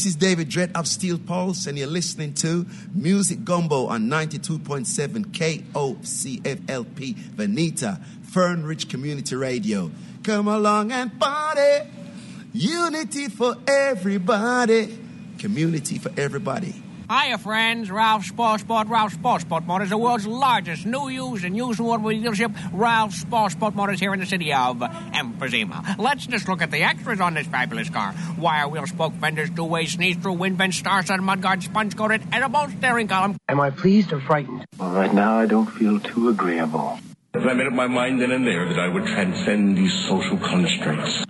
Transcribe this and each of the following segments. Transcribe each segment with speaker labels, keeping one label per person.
Speaker 1: This is David Dredd of Steel Pulse, and you're listening to Music Gumbo on 92.7 KOCFLP Veneta, Fern Ridge Community Radio. Come along and party. Unity for everybody. Community for everybody.
Speaker 2: Hiya, friends. Ralph Spoilsport. Ralph Spoilsport Motors, the world's largest new used and used automobile dealership. Ralph Spoilsport Motors here in the city of Emphysema. Let's just look at the extras on this fabulous car. Wire wheel spoke fenders, two-way sneeze through wind vents, star sun mudguard, sponge coated, edible steering column.
Speaker 3: Am I pleased or frightened?
Speaker 4: Well, right now I don't feel too agreeable.
Speaker 5: If I made up my mind then and there that I would transcend these social constraints.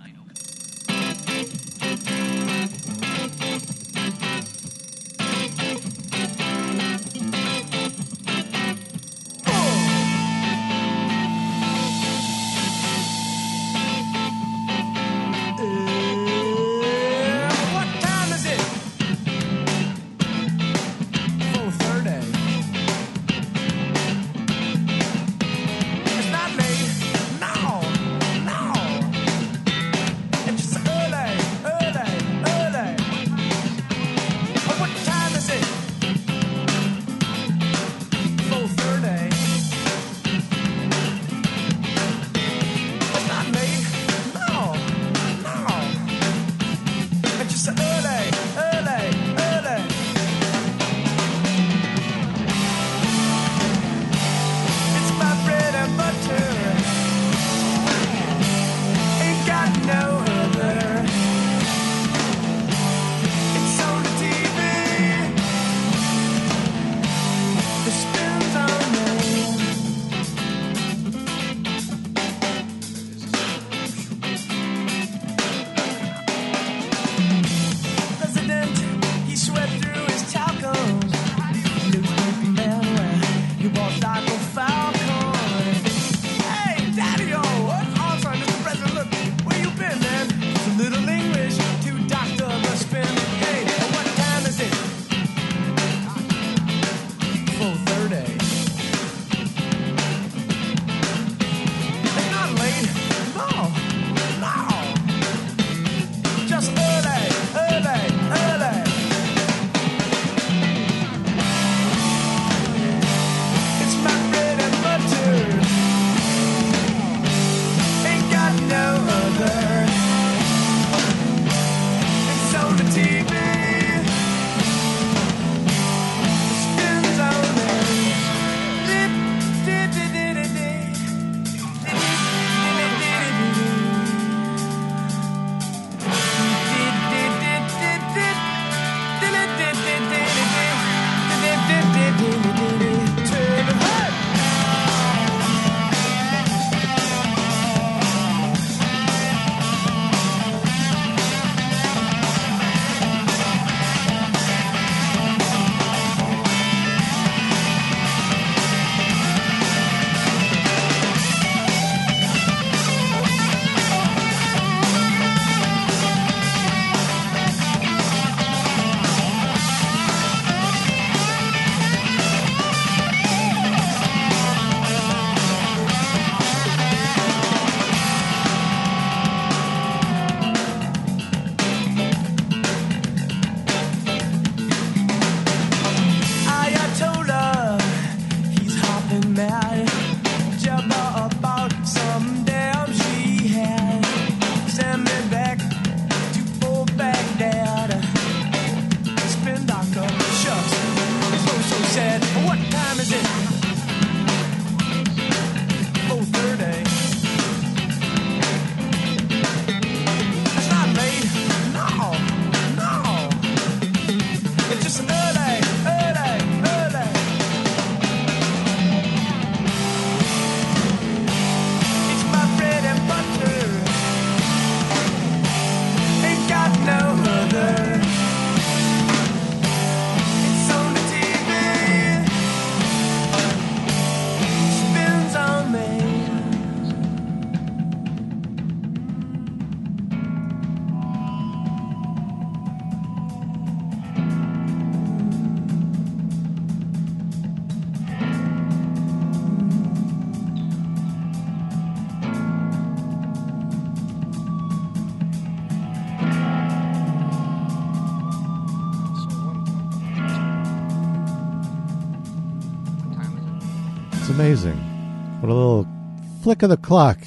Speaker 3: Of the clock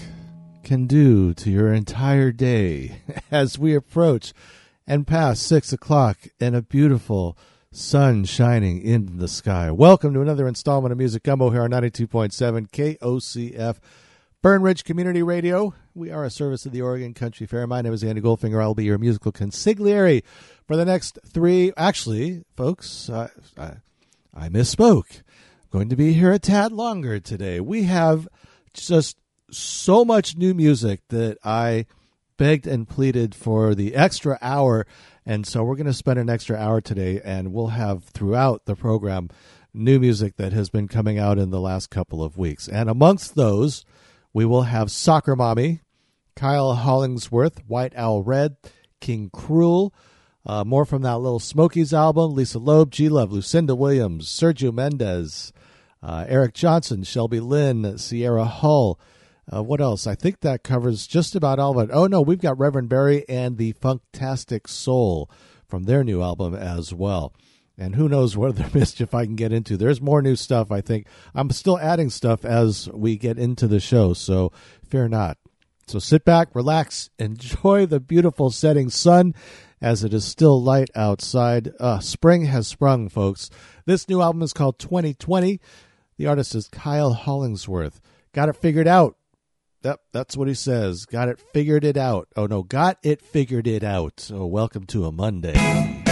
Speaker 3: can do to your entire day as we approach and pass six o'clock and a beautiful sun shining in the sky. Welcome to another installment of Music Gumbo here on 92.7 KOCF Fern Ridge Community Radio. We are a service of the Oregon Country Fair. My name is Andy Goldfinger. I'll be your musical consigliere for the next three. Actually, folks, I, I, I misspoke going to be here a tad longer today. We have just so much new music that I begged and pleaded for the extra hour. And so we're going to spend an extra hour today, and we'll have throughout the program new music that has been coming out in the last couple of weeks. And amongst those, we will have Soccer Mommy, Kyle Hollingsworth, White Owl Red, King Krule. Uh, more from that Lil Smokies album, Lisa Loeb, G Love, Lucinda Williams, Sergio Mendes, uh, Eric Johnson, Shelby Lynne, Sierra Hull. Uh, what else? I think that covers just about all of it. Oh, no, we've got Reverend Barry and the Funktastic Soul from their new album as well. And who knows what other mischief I can get into. There's more new stuff, I think. I'm still adding stuff as we get into the show, so fear not. So sit back, relax, enjoy the beautiful setting sun as it is still light outside. Uh, spring has sprung, folks. This new album is called 2020. The artist is Kyle Hollingsworth. Got it figured out. Yep, that's what he says. Got it figured it out. Oh no, got it figured it out. So welcome to a Monday.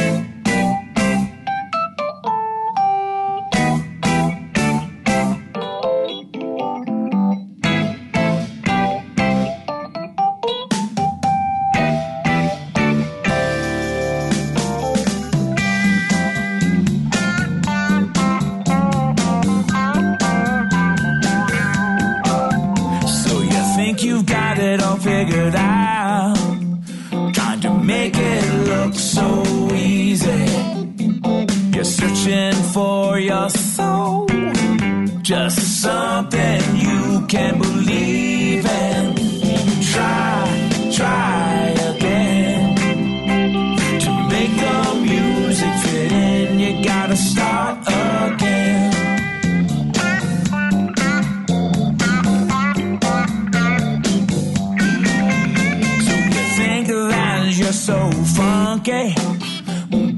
Speaker 6: Can believe in. Try, try again. To make the music fit in, you gotta start again. So you think that you're so funky,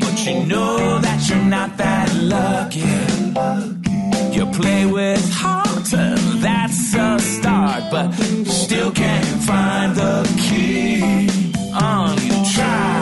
Speaker 6: but you know that you're not that lucky. You play with heart, and but still can't find the key. On you try, try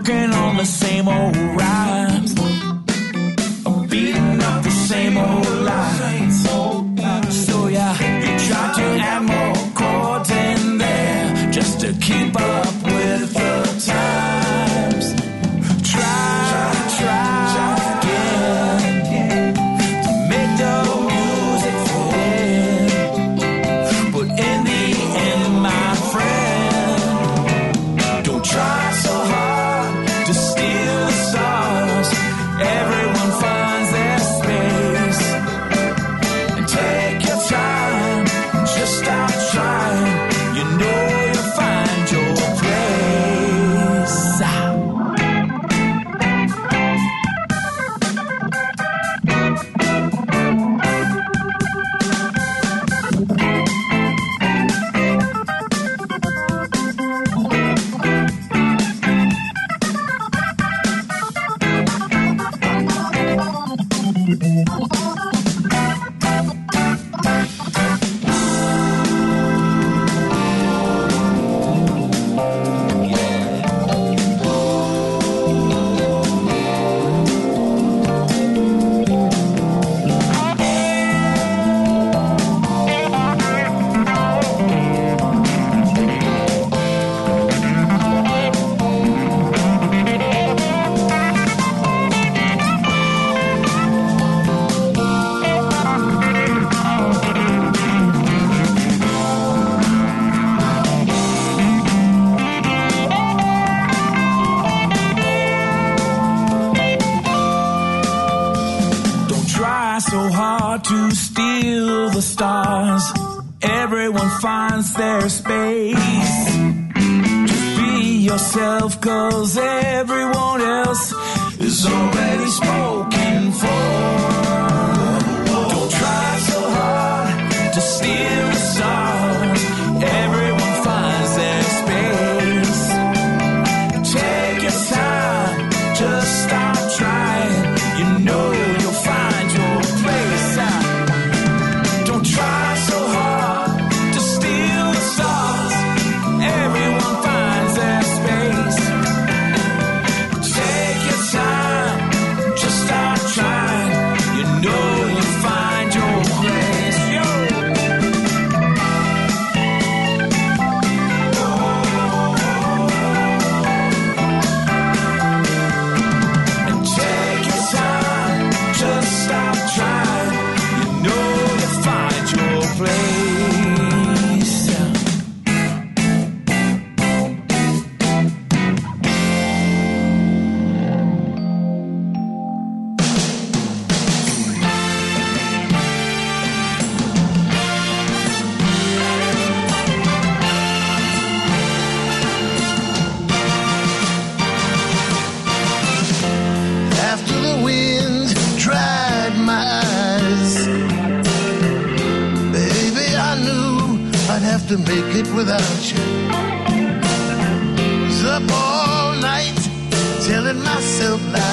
Speaker 6: working on the same old rhymes, beating up the same old to steal the stars. Everyone finds their space. Just be yourself, cause everyone else is already spoken for. Don't try so hard to steal.
Speaker 7: without you. Was up all night telling myself lies.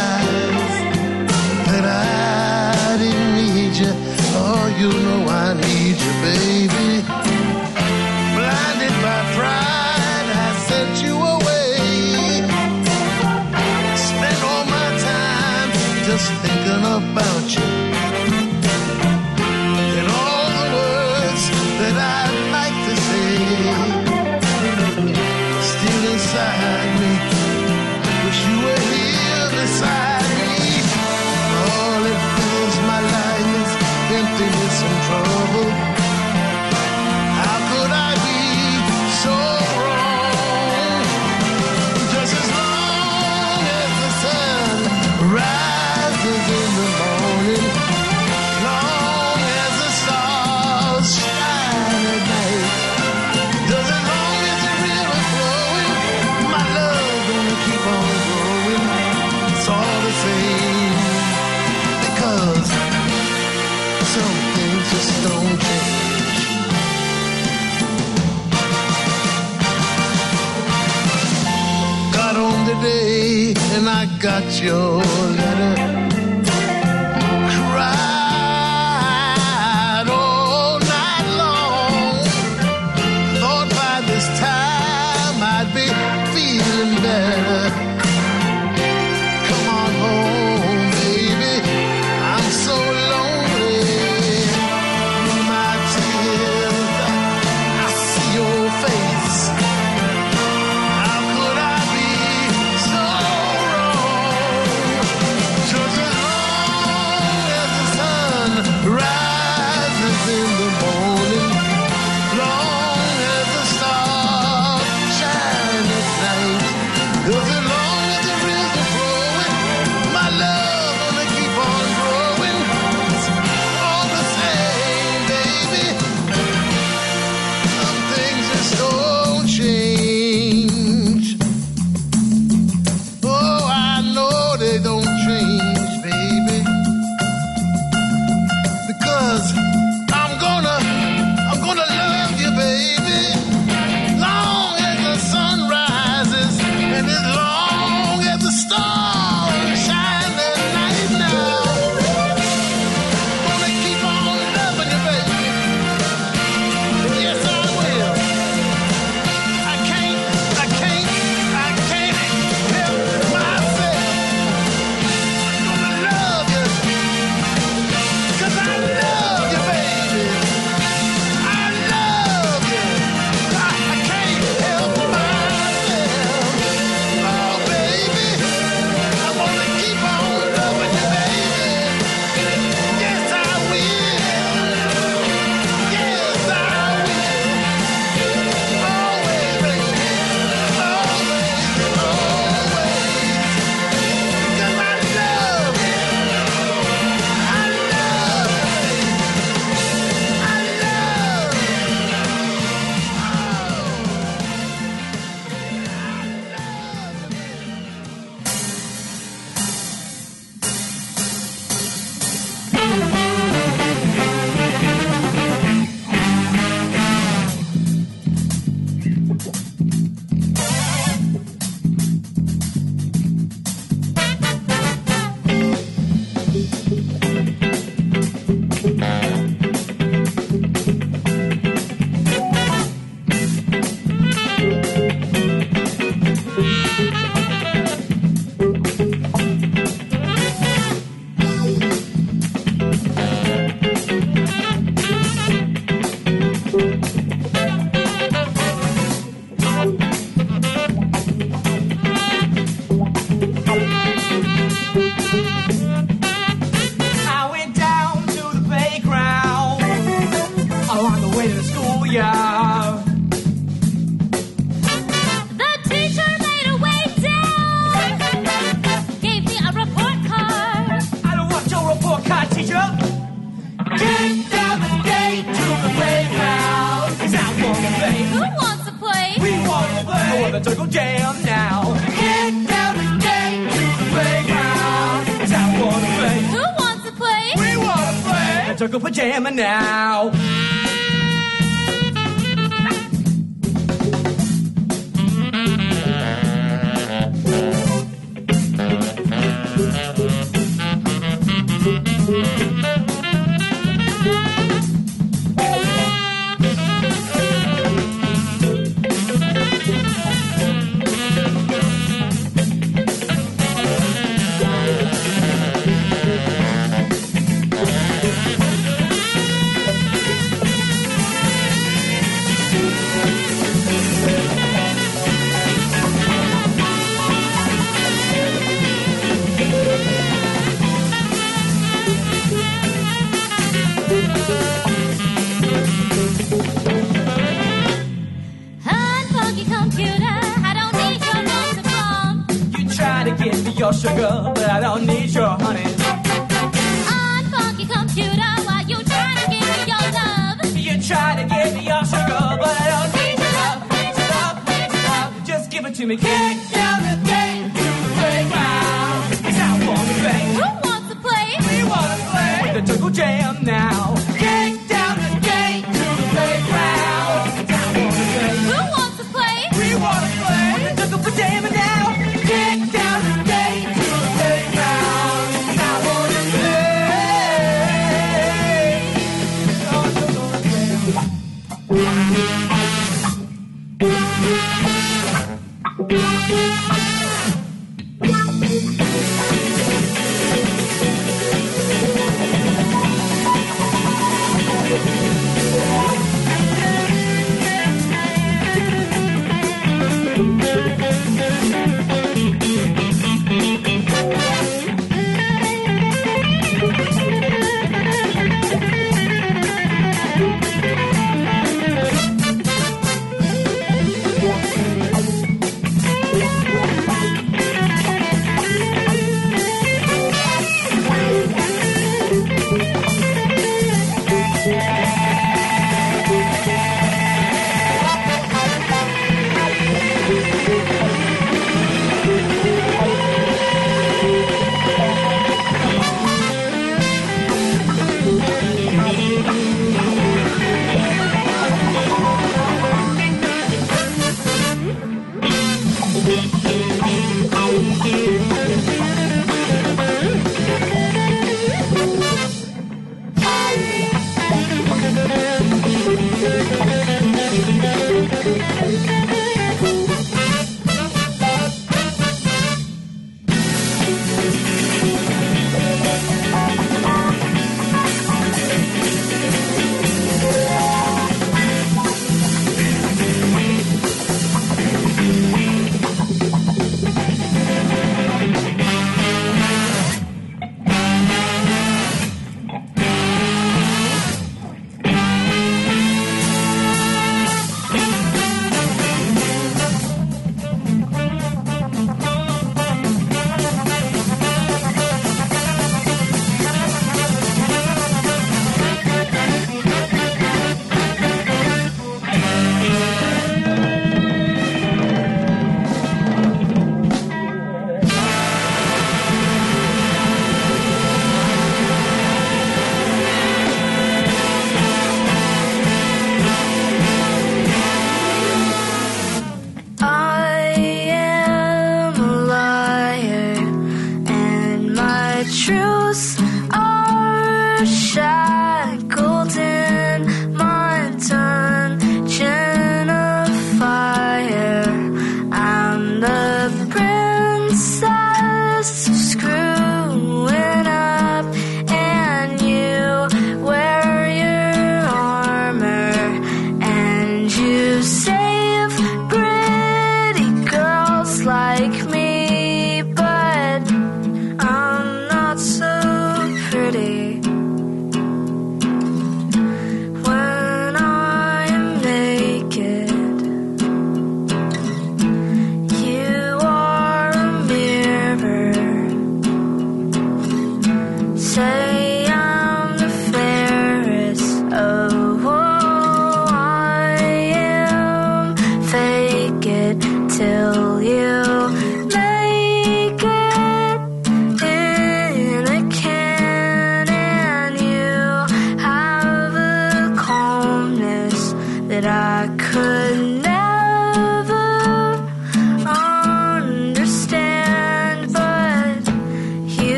Speaker 7: I got your letter.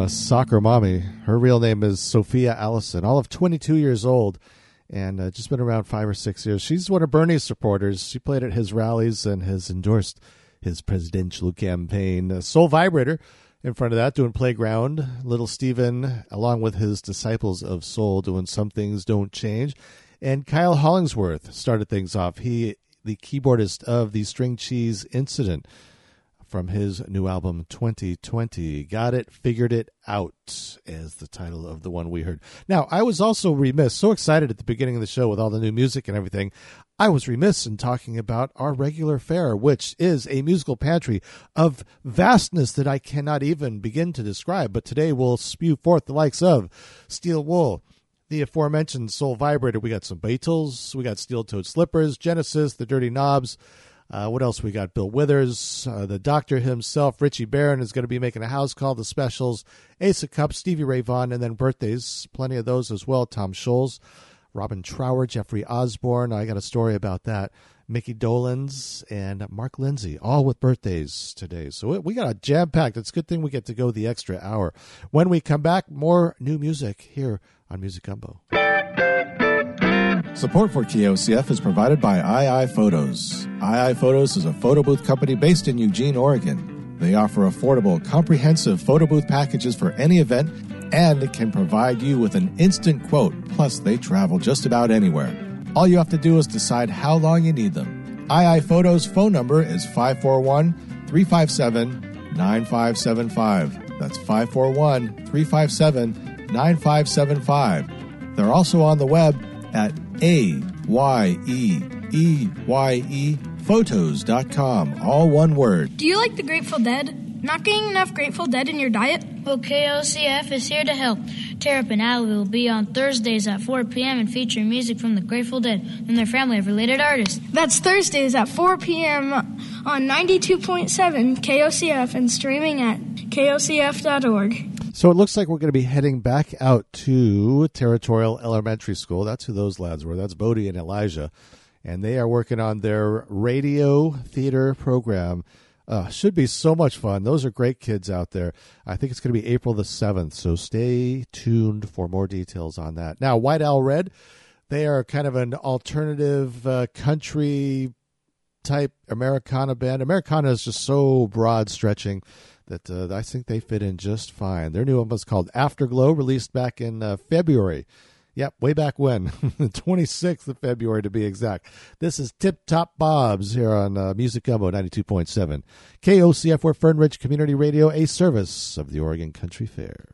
Speaker 3: Uh, Soccer Mommy. Her real name is Sophia Allison, all of 22 years old, and uh, just been around five or six years. She's one of Bernie's supporters. She played at his rallies and has endorsed his presidential campaign. Soul Vibrator in front of that doing Playground. Little Steven, along with his Disciples of Soul, doing Some Things Don't Change. And Kyle Hollingsworth started things off. He, the keyboardist of the String Cheese Incident from his new album 2020. Got it, figured it out, is the title of the one we heard. Now, I was also remiss, so excited at the beginning of the show with all the new music and everything. I was remiss in talking about our regular fare, which is a musical pantry of vastness that I cannot even begin to describe. But today we'll spew forth the likes of Steel Wool, the aforementioned Soul Vibrator. We got some Beatles, we got Steel Toed Slippers, Genesis, The Dirty Knobs. Uh, what else we got? Bill Withers, uh, the Doctor himself, Richie Barron is going to be making a house call. The Specials, Ace of Cups, Stevie Ray Vaughan, and then birthdays, plenty of those as well. Tom Scholz, Robin Trower, Jeffrey Osborne. I got a story about that. Mickey Dolenz and Mark Lindsay, all with birthdays today. So we got a jam packed. It's a good thing we get to go the extra hour. When we come back, more new music here on Music Gumbo.
Speaker 8: Support for KOCF is provided by II Photos. II Photos is a photo booth company based in Eugene, Oregon. They offer affordable, comprehensive photo booth packages for any event and can provide you with an instant quote. Plus, they travel just about anywhere. All you have to do is decide how long you need them. II Photos phone number is 541 357 9575. That's 541 357 9575. They're also on the web at A Y E E Y E photos.com. All one word.
Speaker 9: Do you like the Grateful Dead? Not getting enough Grateful Dead in your diet?
Speaker 10: Well, KOCF is here to help. Terrapin Alley will be on Thursdays at 4 p.m. and feature music from the Grateful Dead and their family of related artists.
Speaker 9: That's Thursdays at 4 p.m. on 92.7 KOCF and streaming at kocf.org.
Speaker 3: So it looks like we're going to be heading back out to Territorial Elementary School. That's who those lads were. That's Bodie and Elijah. And they are working on their radio theater program. Uh, should be so much fun. Those are great kids out there. I think it's going to be April the 7th. So stay tuned for more details on that. Now, White Owl Red, they are kind of an alternative uh, country type Americana band. Americana is just so broad stretching that uh, I think they fit in just fine. Their new album is called Afterglow, released back in uh, February. Yep, way back when, the 26th of February to be exact. This is Tip Top Bobs here on uh, Music Gumbo 92.7. KOCF, where Fern Ridge Community Radio, a service of the Oregon Country Fair.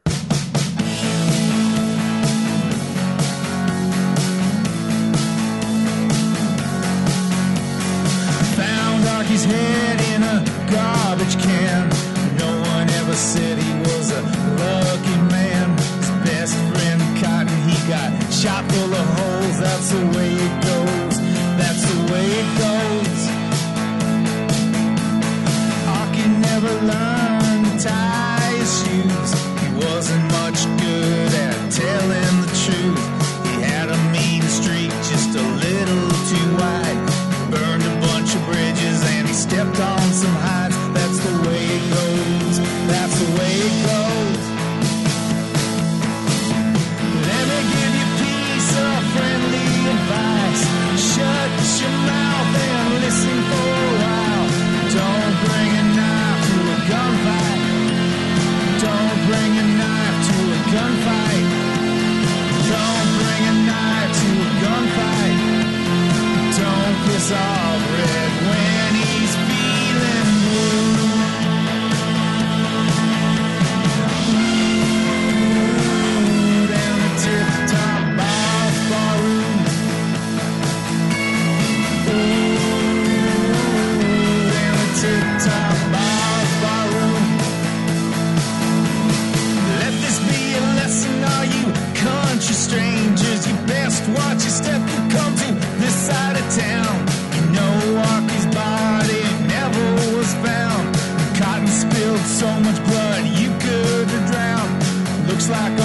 Speaker 7: Found Arky's head said he was a lucky man. His best friend Cotton, he got shot full of holes. That's the way it goes. Strangers. You best watch your step you come to this side of town. So much blood you could drown. Looks like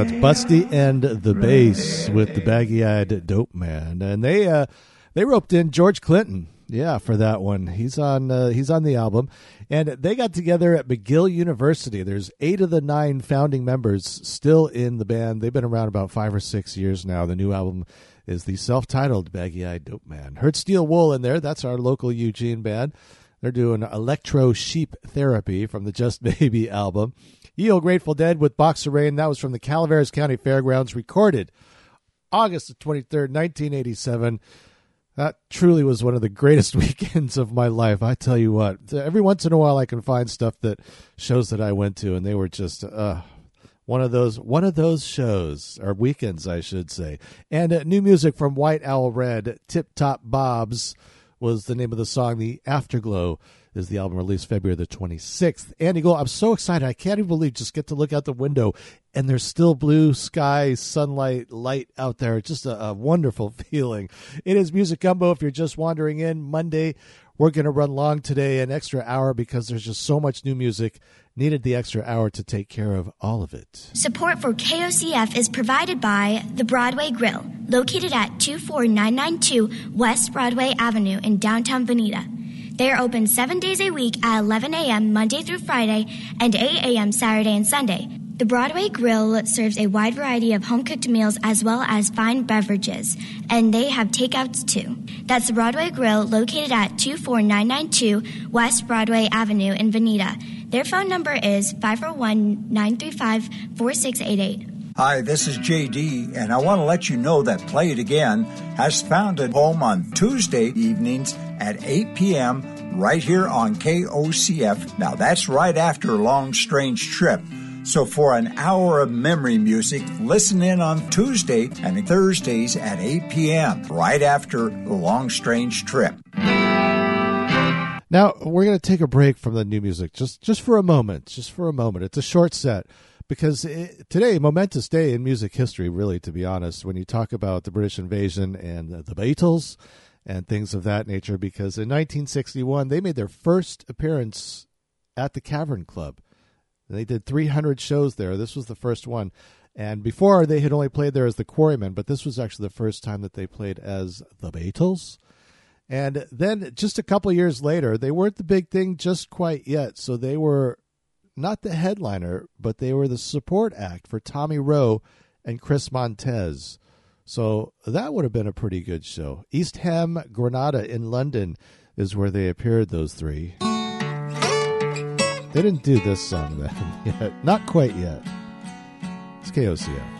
Speaker 3: that's Busty and the Bass with the baggy-eyed dope man, and they uh, they roped in George Clinton, yeah, for that one. He's on uh, he's on the album, and they got together at McGill University. There's eight of the nine founding members still in the band. They've been around about five or six years now. The new album is the self-titled Baggy-eyed Dope Man. Heard Steel Wool in there. That's our local Eugene band. They're doing Electro Sheep Therapy from the Just Baby album. Eel Grateful Dead with Box of Rain. That was from the Calaveras County Fairgrounds, recorded August the 23rd, 1987. That truly was one of the greatest weekends of my life. I tell you what, every once in a while I can find stuff that shows that I went to, and they were just uh, one of those one of those shows or weekends, I should say. And uh, new music from White Owl Red, Tip Top Bobs was the name of the song. The Afterglow is the album released February the 26th. Andy Gold, I'm so excited. I can't even believe just get to look out the window and there's still blue sky, sunlight, light out there. It's just a, a wonderful feeling. It is Music Gumbo. If you're just wandering in Monday, we're going to run long today, an extra hour because there's just so much new music. Needed the extra hour to take care of all of it.
Speaker 11: Support for KOCF is provided by the Broadway Grill, located at 24992 West Broadway Avenue in downtown Veneta. They are open seven days a week at 11 a.m. Monday through Friday and 8 a.m. Saturday and Sunday. The Broadway Grill serves a wide variety of home cooked meals as well as fine beverages, and they have takeouts too. That's the Broadway Grill located at 24992 West Broadway Avenue in Veneta. Their phone number is 501 935 4688.
Speaker 12: Hi, this is JD, and I want to let you know that Play It Again has found a home on Tuesday evenings at 8 p.m. right here on KOCF. Now, that's right after a long, strange trip. So, for an hour of memory music, listen in on Tuesday and Thursdays at 8 p.m., right after the long, strange trip.
Speaker 3: Now we're going to take a break from the new music just just for a moment, just for a moment. It's a short set because it, today momentous day in music history really to be honest when you talk about the British invasion and the, the Beatles and things of that nature because in 1961 they made their first appearance at the Cavern Club. They did 300 shows there. This was the first one. And before they had only played there as the Quarrymen, but this was actually the first time that they played as the Beatles. And then just a couple years later, they weren't the big thing just quite yet. So they were not the headliner, but they were the support act for Tommy Roe and Chris Montez. So that would have been a pretty good show. East Ham, Granada in London is where they appeared, those three. They didn't do this song then yet. Not quite yet. It's KOCF.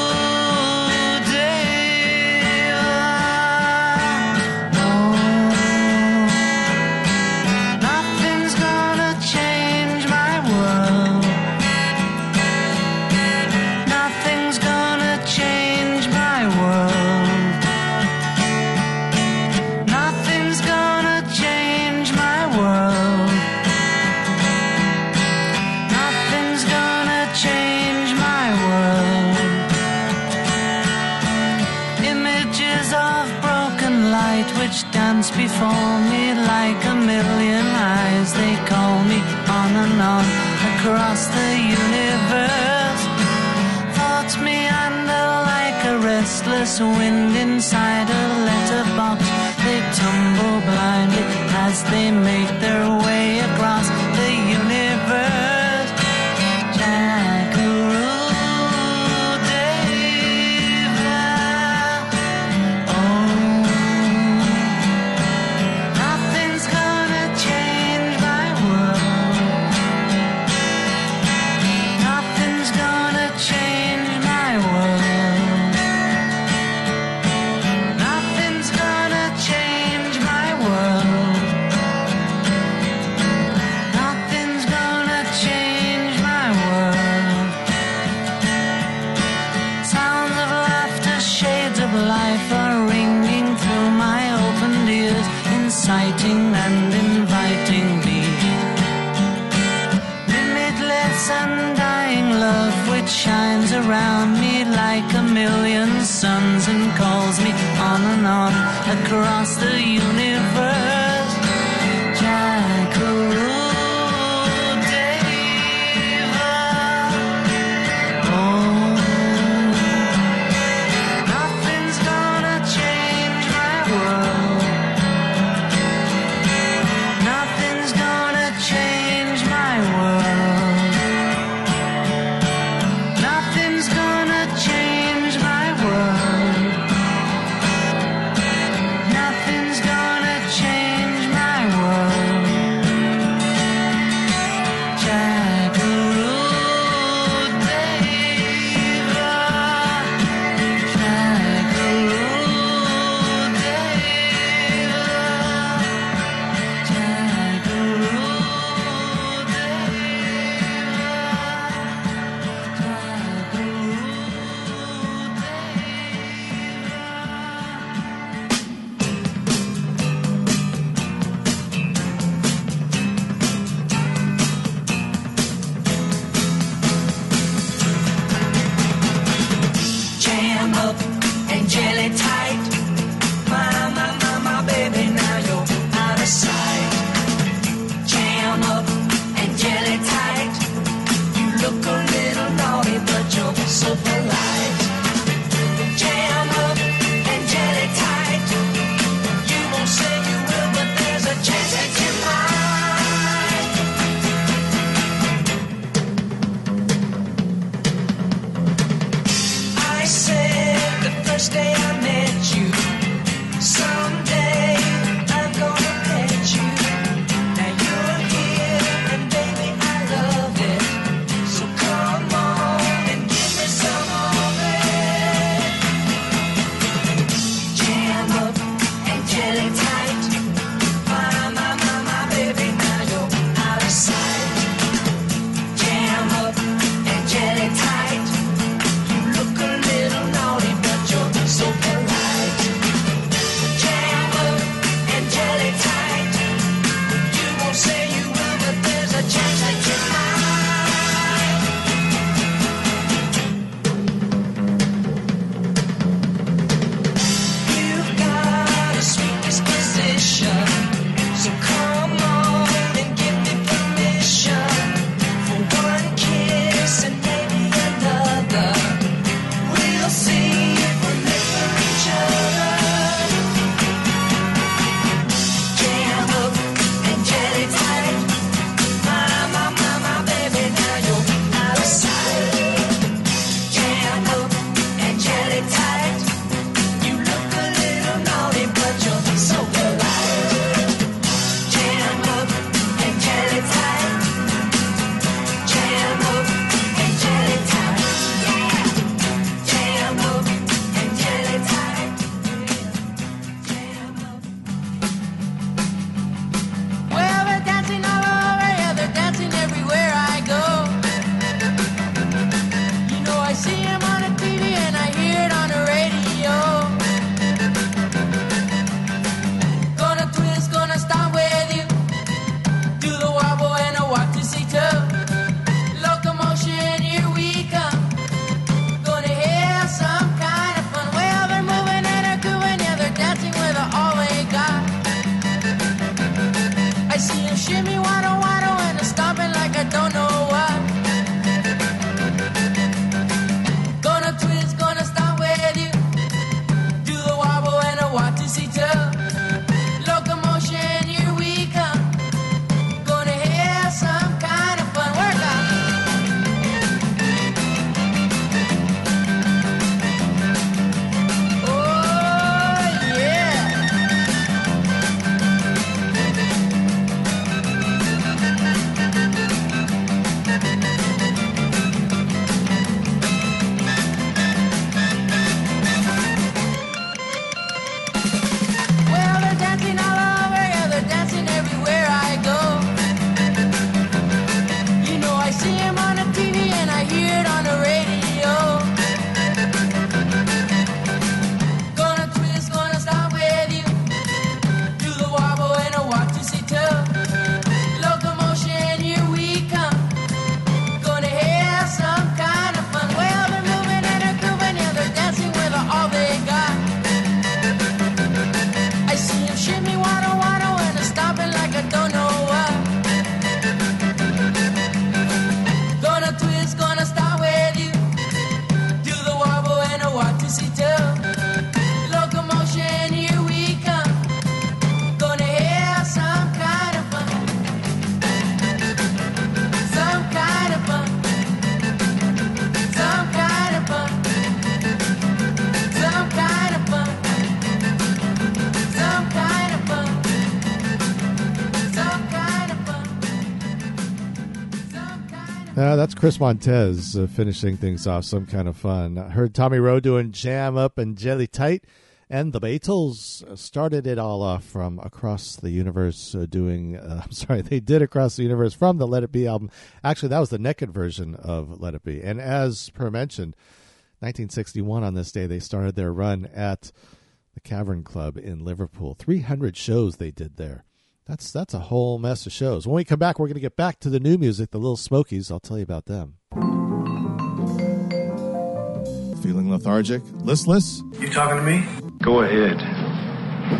Speaker 13: across the universe. Thoughts meander like a restless wind inside a letterbox. They tumble blindly as they make their way around me like a million suns and calls me on and on across the
Speaker 3: Chris Montez uh, finishing things off. Some kind of fun. I heard Tommy Roe doing Jam Up and Jelly Tight. And the Beatles started it all off from Across the Universe, uh, doing, uh, I'm sorry, they did Across the Universe from the Let It Be album. Actually, that was the naked version of Let It Be. And as per mentioned, 1961 on this day, they started their run at the Cavern Club in Liverpool. 300 shows they did there. That's that's a whole mess of shows. When we come back, we're going to get back to the new music, the Lil Smokies. I'll tell you about them.
Speaker 8: Feeling lethargic? Listless?
Speaker 4: You talking to me? Go ahead.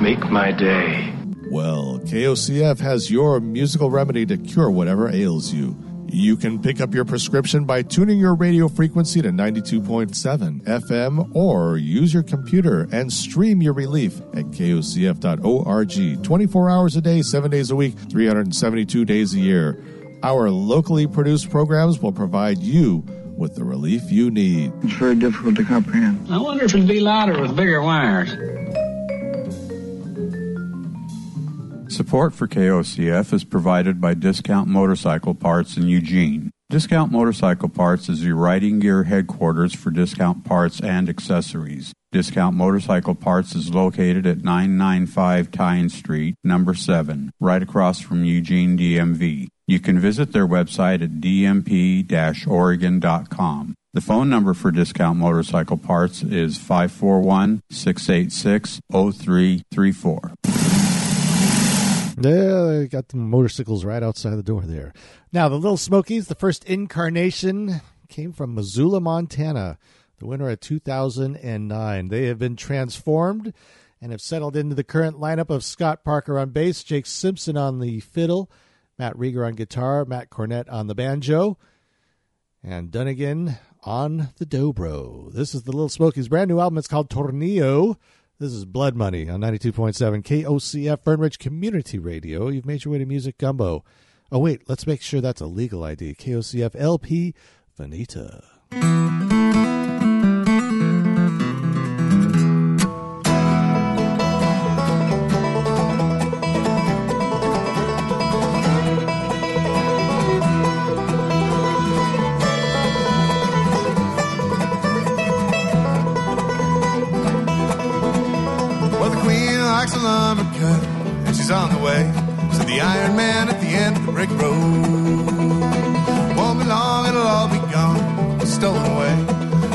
Speaker 4: Make my day.
Speaker 8: Well, KOCF has your musical remedy to cure whatever ails you. You can pick up your prescription by tuning your radio frequency to 92.7 FM or use your computer and stream your relief at kocf.org 24 hours a day, 7 days a week, 372 days a year. Our locally produced programs will provide you with the relief you need.
Speaker 4: It's very difficult to comprehend.
Speaker 14: I wonder if it'd be louder with bigger wires.
Speaker 15: Support for KOCF is provided by Discount Motorcycle Parts in Eugene. Discount Motorcycle Parts is your riding gear headquarters for discount parts and accessories. Discount Motorcycle Parts is located at 995 Tyinn Street, number 7, right across from Eugene DMV. You can visit their website at dmp-oregon.com. The phone number for Discount Motorcycle Parts is 541-686-0334.
Speaker 3: Yeah, they got the motorcycles right outside the door there. Now, the Lil Smokies, the first incarnation came from Missoula, Montana. The winner at 2009. They have been transformed and have settled into the current lineup of Scott Parker on bass, Jake Simpson on the fiddle, Matt Rieger on guitar, Matt Cornette on the banjo, and Dunnigan on the dobro. This is the Lil Smokies' brand new album. It's called Tornillo. This is Blood Money on 92.7 KOCF Fern Ridge Community Radio. You've made your way to Music Gumbo. Oh, wait, let's make sure that's a legal ID. KOCF LP
Speaker 16: Veneta. On the way. So the Iron Man at the end of the brick road. Won't be long, it'll all be gone, stolen away.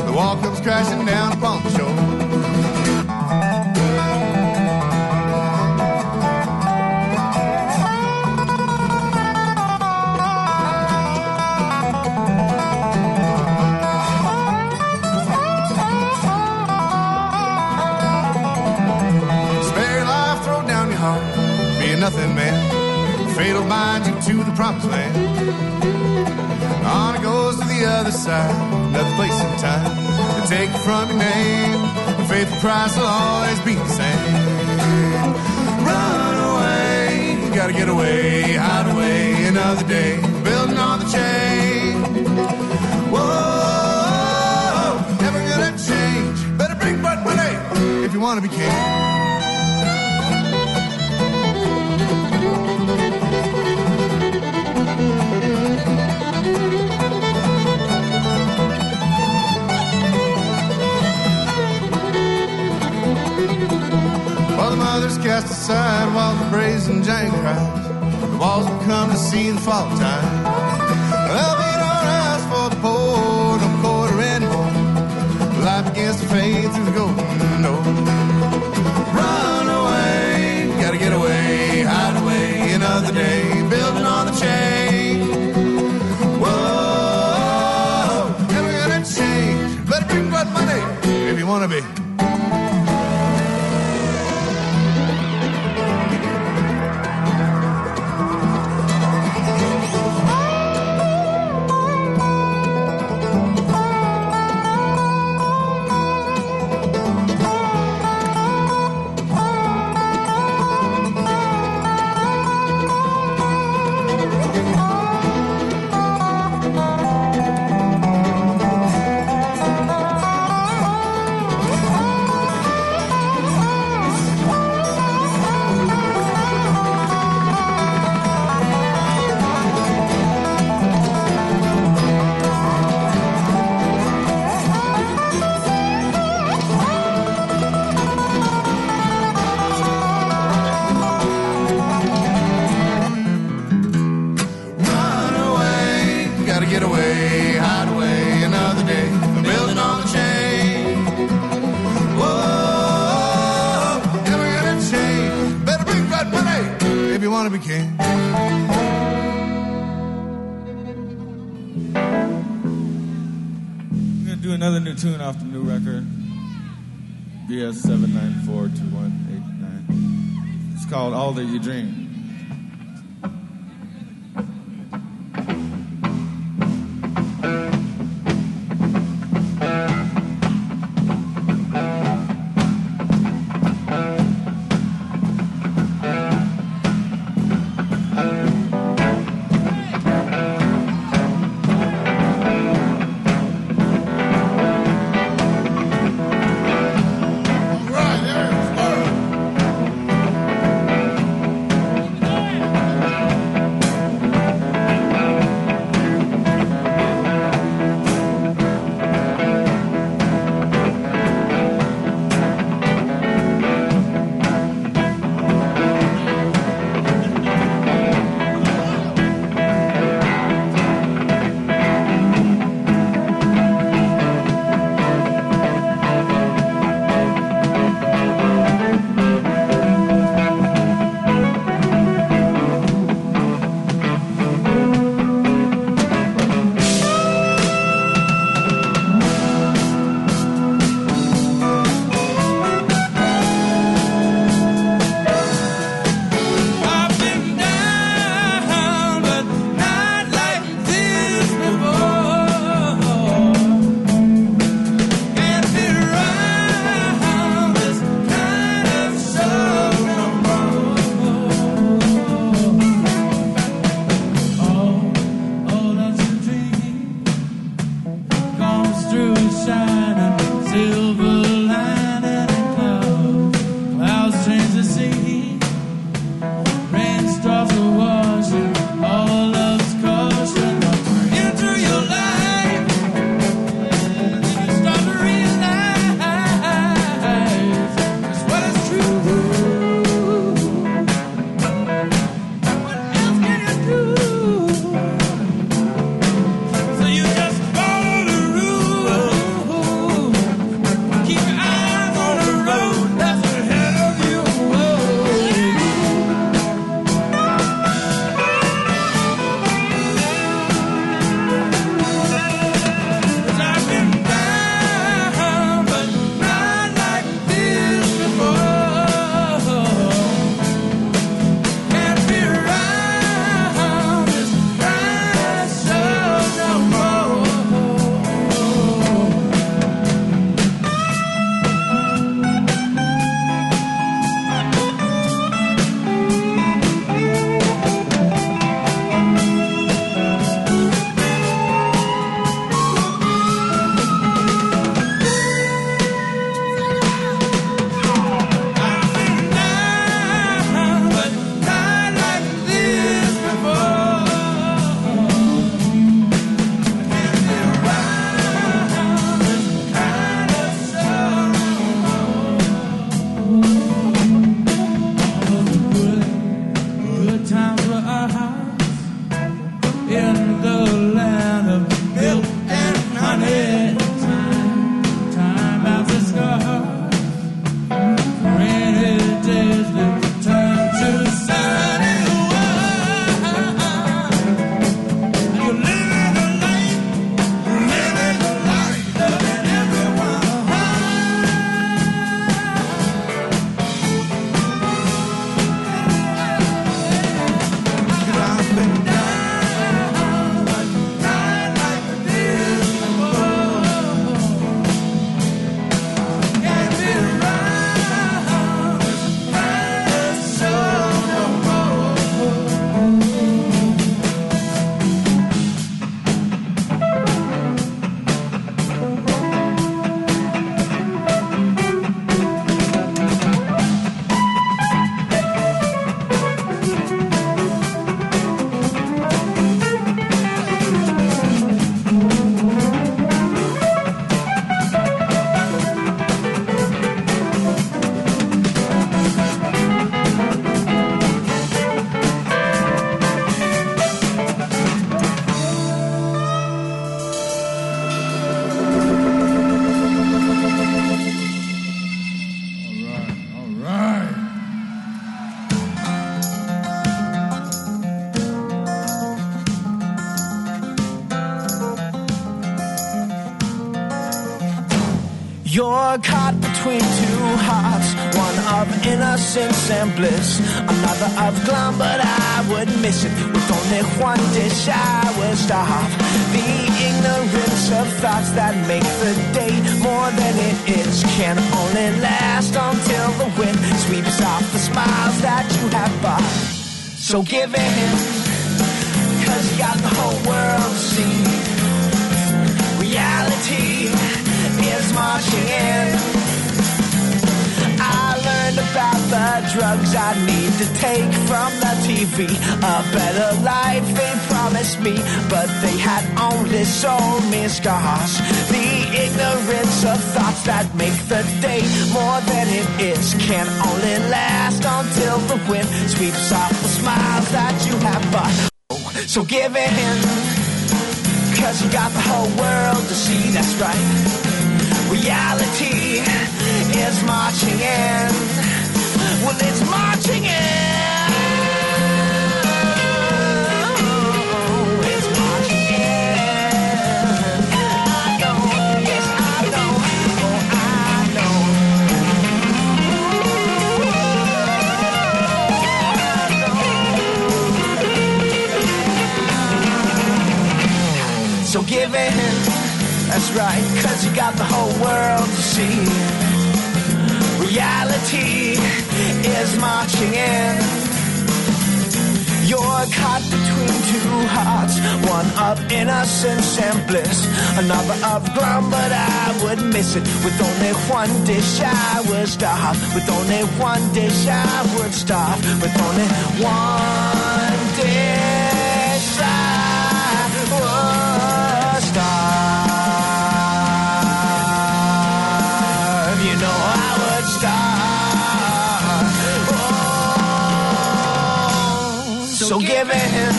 Speaker 16: The wall comes crashing down upon the shore. Nothing man. Fate'll bind you to the promised land. On it goes to the other side, another place in time to take it from your name. The faithful price will always be the same. Run away, you gotta get away, hide away another day, building on the chain. Whoa, never gonna change. Better bring butt money if you wanna be king. Aside while the brazen giant cries, the walls will come to see the fall time. There'll be no house for the poor, no quarter anymore. Life begins to fade through the golden door. Run away, gotta get away, hide away another day, building on the chain. Whoa, never gonna change. Better bring what money if you wanna be. Wanna be king.
Speaker 17: I'm gonna do another new tune off the new record. BS seven nine four two one eight nine. It's called All That You Dream.
Speaker 18: Glum, but I would miss it with only one dish I would starve. The ignorance of thoughts that make the day more than it is can only last until the wind sweeps off the smiles that you have bought. So give in, cause you got the whole world to see. Reality is marching in. About the drugs I need to take from the TV. A better life they promised me, but they had only sold me scars. The ignorance of thoughts that make the day more than it is can only last until the wind sweeps off the smiles that you have bought. So give it in. Cause you got the whole world to see, that's right. Reality is marching in. So give in, that's right, cause you got the whole world to see. Reality is marching in. You're caught between two hearts, one of innocence and bliss, another of glum, but I would miss it. With only one dish, I would starve. With only one dish, I would starve. With only one so give in,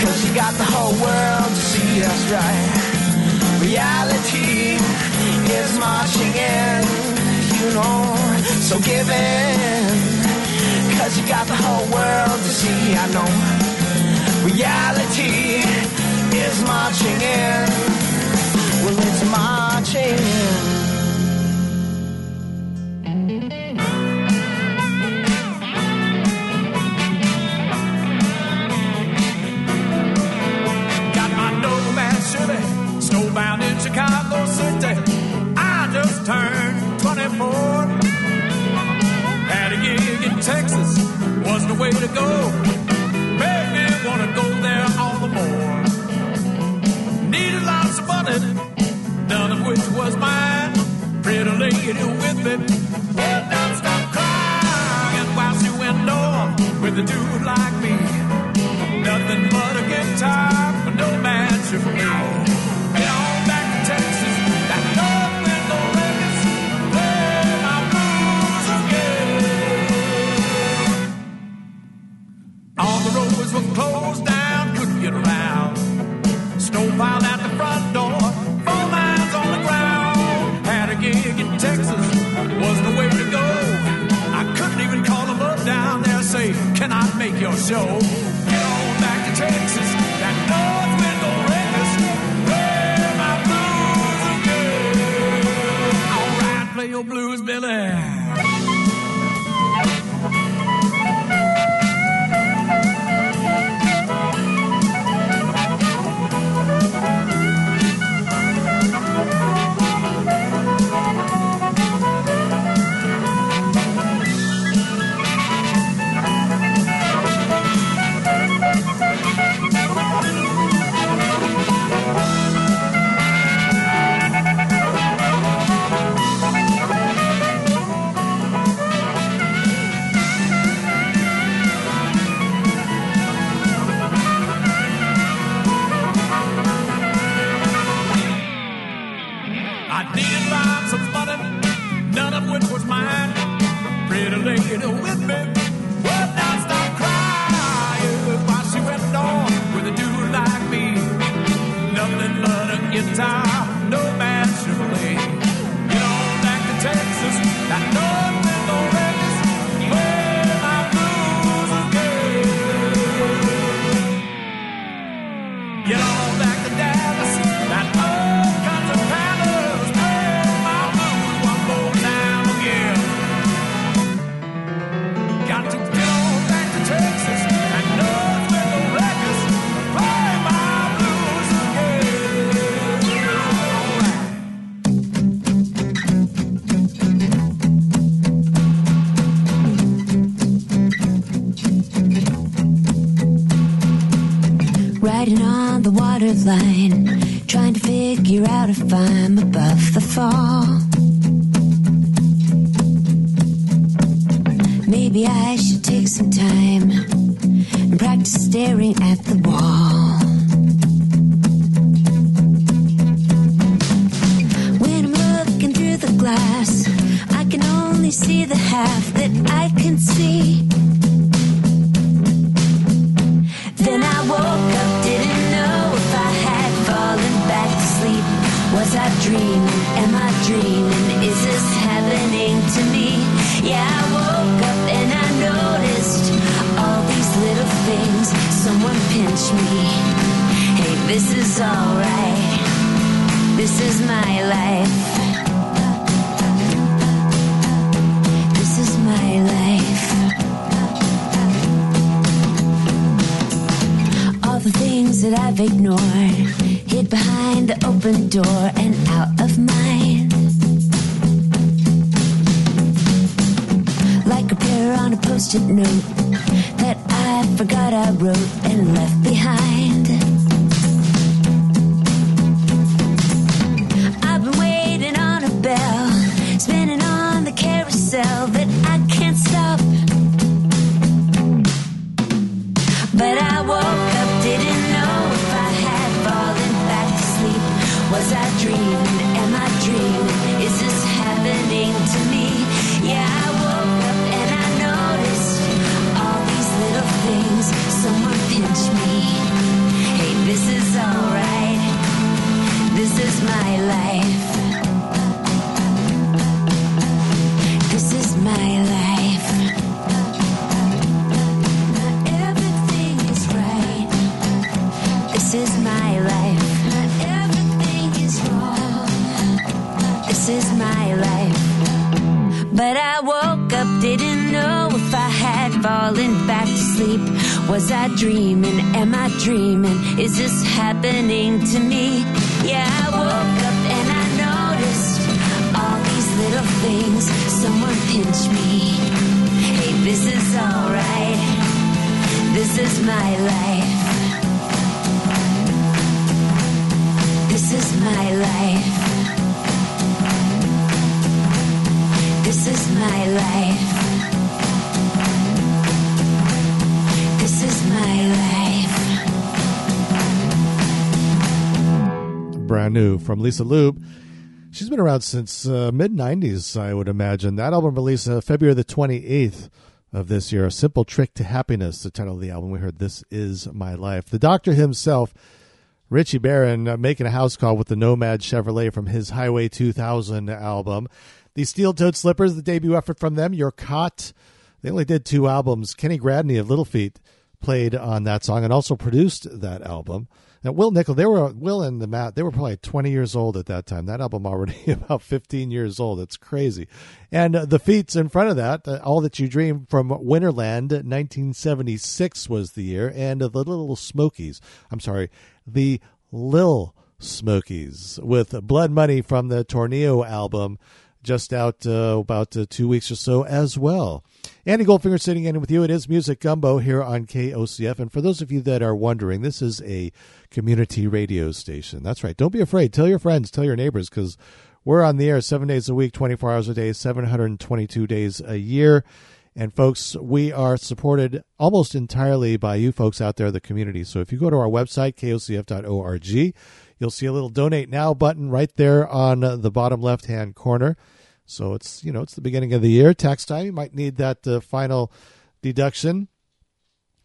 Speaker 18: cause you got the whole world to see, that's right. Reality is marching in, you know. So give in, cause you got the whole world to see, I know. Reality is marching in. Well, it's marching in.
Speaker 19: City. I just turned 24. Had a gig in Texas, was the way to go. Made me wanna go there all the more. Needed lots of money, none of which was mine. Pretty lady with me, would not stop crying while she went on with a dude like me. Nothing but a guitar, but no match for me.
Speaker 3: from Lisa Loeb. She's been around since uh, mid 90s, I would imagine. That album released uh, February the 28th of this year. A Simple Trick to Happiness, the title of the album. We heard This Is My Life. The doctor himself, Richie Barron, uh, making a house call with the Nomad Chevrolet from his Highway 2000 album. The Steel Toed Slippers, the debut effort from them. You're Caught. They only did two albums. Kenny Gradney of Little Feat played on that song and also produced that album. And Will Nickel, they were Will and the Matt, they were probably 20 years old at that time. That album already about 15 years old. It's crazy. And uh, the feats in front of that, uh, All That You Dream from Winterland, 1976 was the year, and uh, the Little Smokies. I'm sorry, the Lil Smokies with Blood Money from the Tornillo album, just out uh, about uh, two weeks or so as well. Andy Goldfinger sitting in with you. It is Music Gumbo here on KOCF. And for those of you that are wondering, this is a community radio station. That's right. Don't be afraid. Tell your friends, tell your neighbors, because we're on the air seven days a week, 24 hours a day, 722 days a year. And folks, we are supported almost entirely by you folks out there, the community. So if you go to our website, kocf.org, you'll see a little donate now button right there on the bottom left hand corner. So it's you know it's the beginning of the year, tax time. You might need that uh, final deduction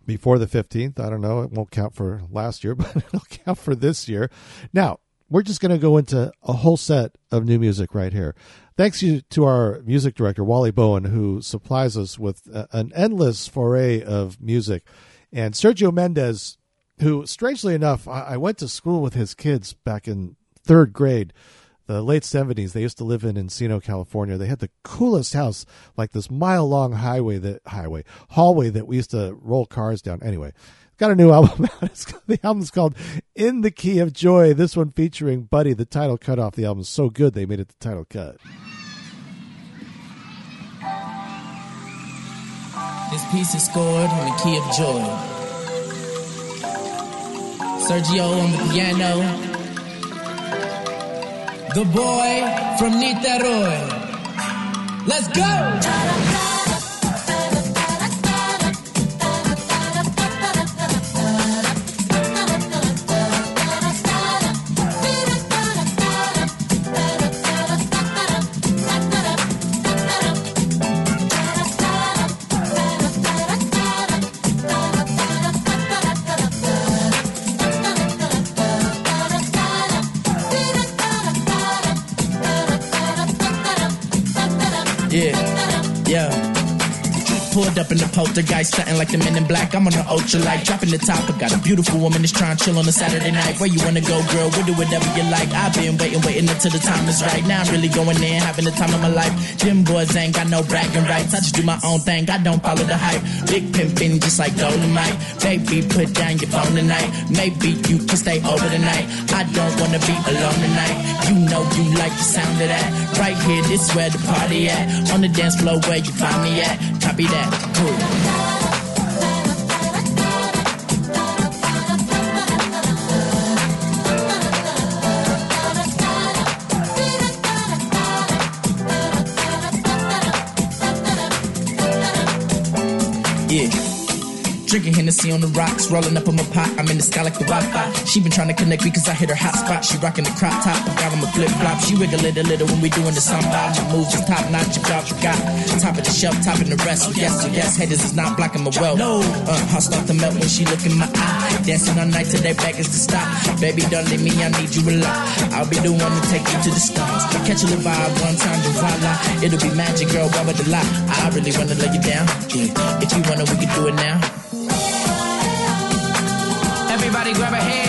Speaker 3: before the fifteenth. I don't know. It won't count for last year, but it'll count for this year. Now we're just going to go into a whole set of new music right here. Thanks to our music director Wally Bowen, who supplies us with a, an endless foray of music, and Sergio Mendes, who strangely enough I went to school with his kids back in third grade the late 70s they used to live in encino california. They had the coolest house like this mile long highway that highway hallway that we used to roll cars down. Anyway got a new album out. The album's called in the key of joy. This one featuring buddy. The title cut off the album's so good they made it the title cut.
Speaker 20: This piece is scored in the key of joy. Sergio on the piano. The boy from Niterói. Let's go! Yeah, yeah. Pulled up in the poltergeist, something like the men in black. I'm on the ultralight, dropping the top. I got a beautiful woman that's trying to chill on a Saturday night. Where you wanna go, girl? We'll do whatever you like. I've been waiting, waiting until the time is right. Now I'm really going in, having the time of my life. Them boys ain't got no bragging rights. I just do my own thing, I don't follow the hype. Big pimpin' just like Dolomite. Baby, put down your phone tonight. Maybe you can stay over tonight. I don't wanna be alone tonight. You know you like the sound of that. Right here, this where the party at. On the dance floor where you find me at. Copy that. Cool. Drinking Hennessy on the rocks, rolling up on my pot. I'm in the sky like the Wi-Fi. She been trying to connect me cause I hit her hot spot. She rocking the crop top, I got on my flip flop. She wiggle it a little when we doing the samba. Your moves is top notch, your job you got. Top of the shelf, top topping the rest. So yes, so yes, haters is not blocking my wealth. No, uh, heart start to melt when she look in my eye. Dancing all night till their back is to stop. Baby, don't leave me, I need you a lot. I'll be the one to take you to the stars. Catch you the vibe one time, then voila. It'll be magic, girl, why would the lie? I really wanna lay you down. Yeah. If you wanna, we can do it now. Grab a hand.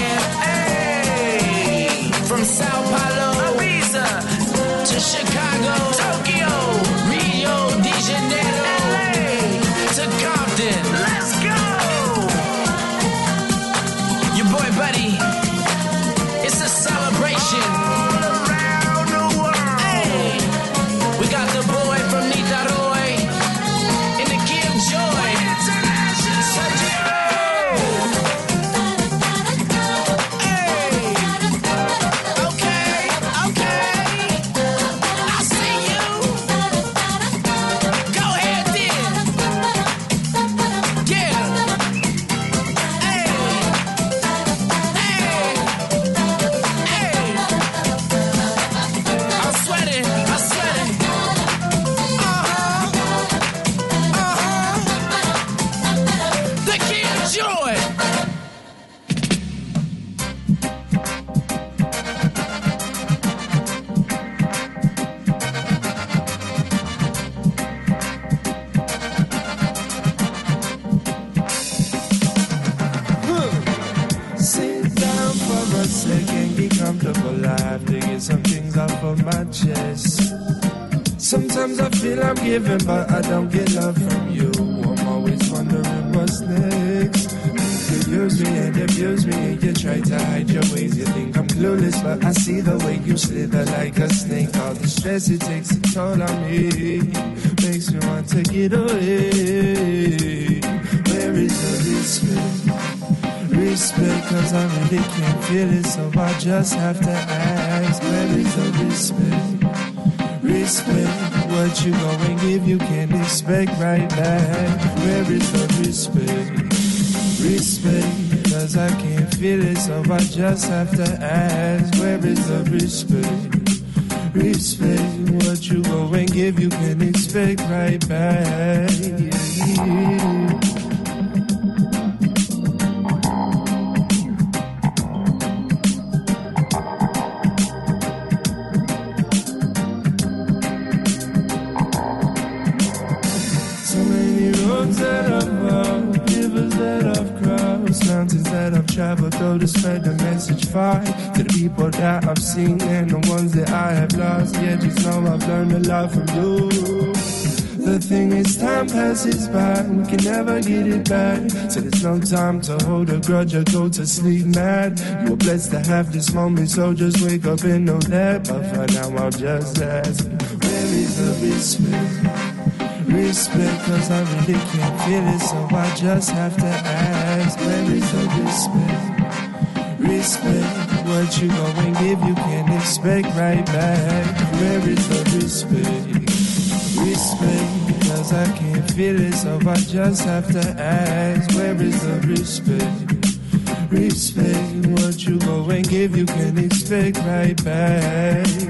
Speaker 21: Giving, but I don't get love from you. I'm always wondering what's next. You use me and abuse me, and you try to hide your ways. You think I'm clueless, but I see the way you slither like a snake. All the stress it takes a toll on me makes me want to get away. Where is the respect? Respect, cause I really can't feel it, so I just have to ask. Where is the respect? Respect, what you go expect right back. Where is the respect? Respect, cause I can't feel it, so I just have to ask. Where is the respect? Respect, what you go and give, you can expect right back. Passes by, we can never get it back. So there's no time to hold a grudge or go to sleep mad. You were blessed to have this moment, so just wake up and know that. But for now, I'll just ask, where is the respect? Respect, cause I really can't feel it, so I just have to ask, where is the respect? Respect, what you go and give, you can't expect right back. Where is the respect? Respect, I can't feel it, so I just have to ask, where is the respect? Respect, what you go and give, you can expect right back.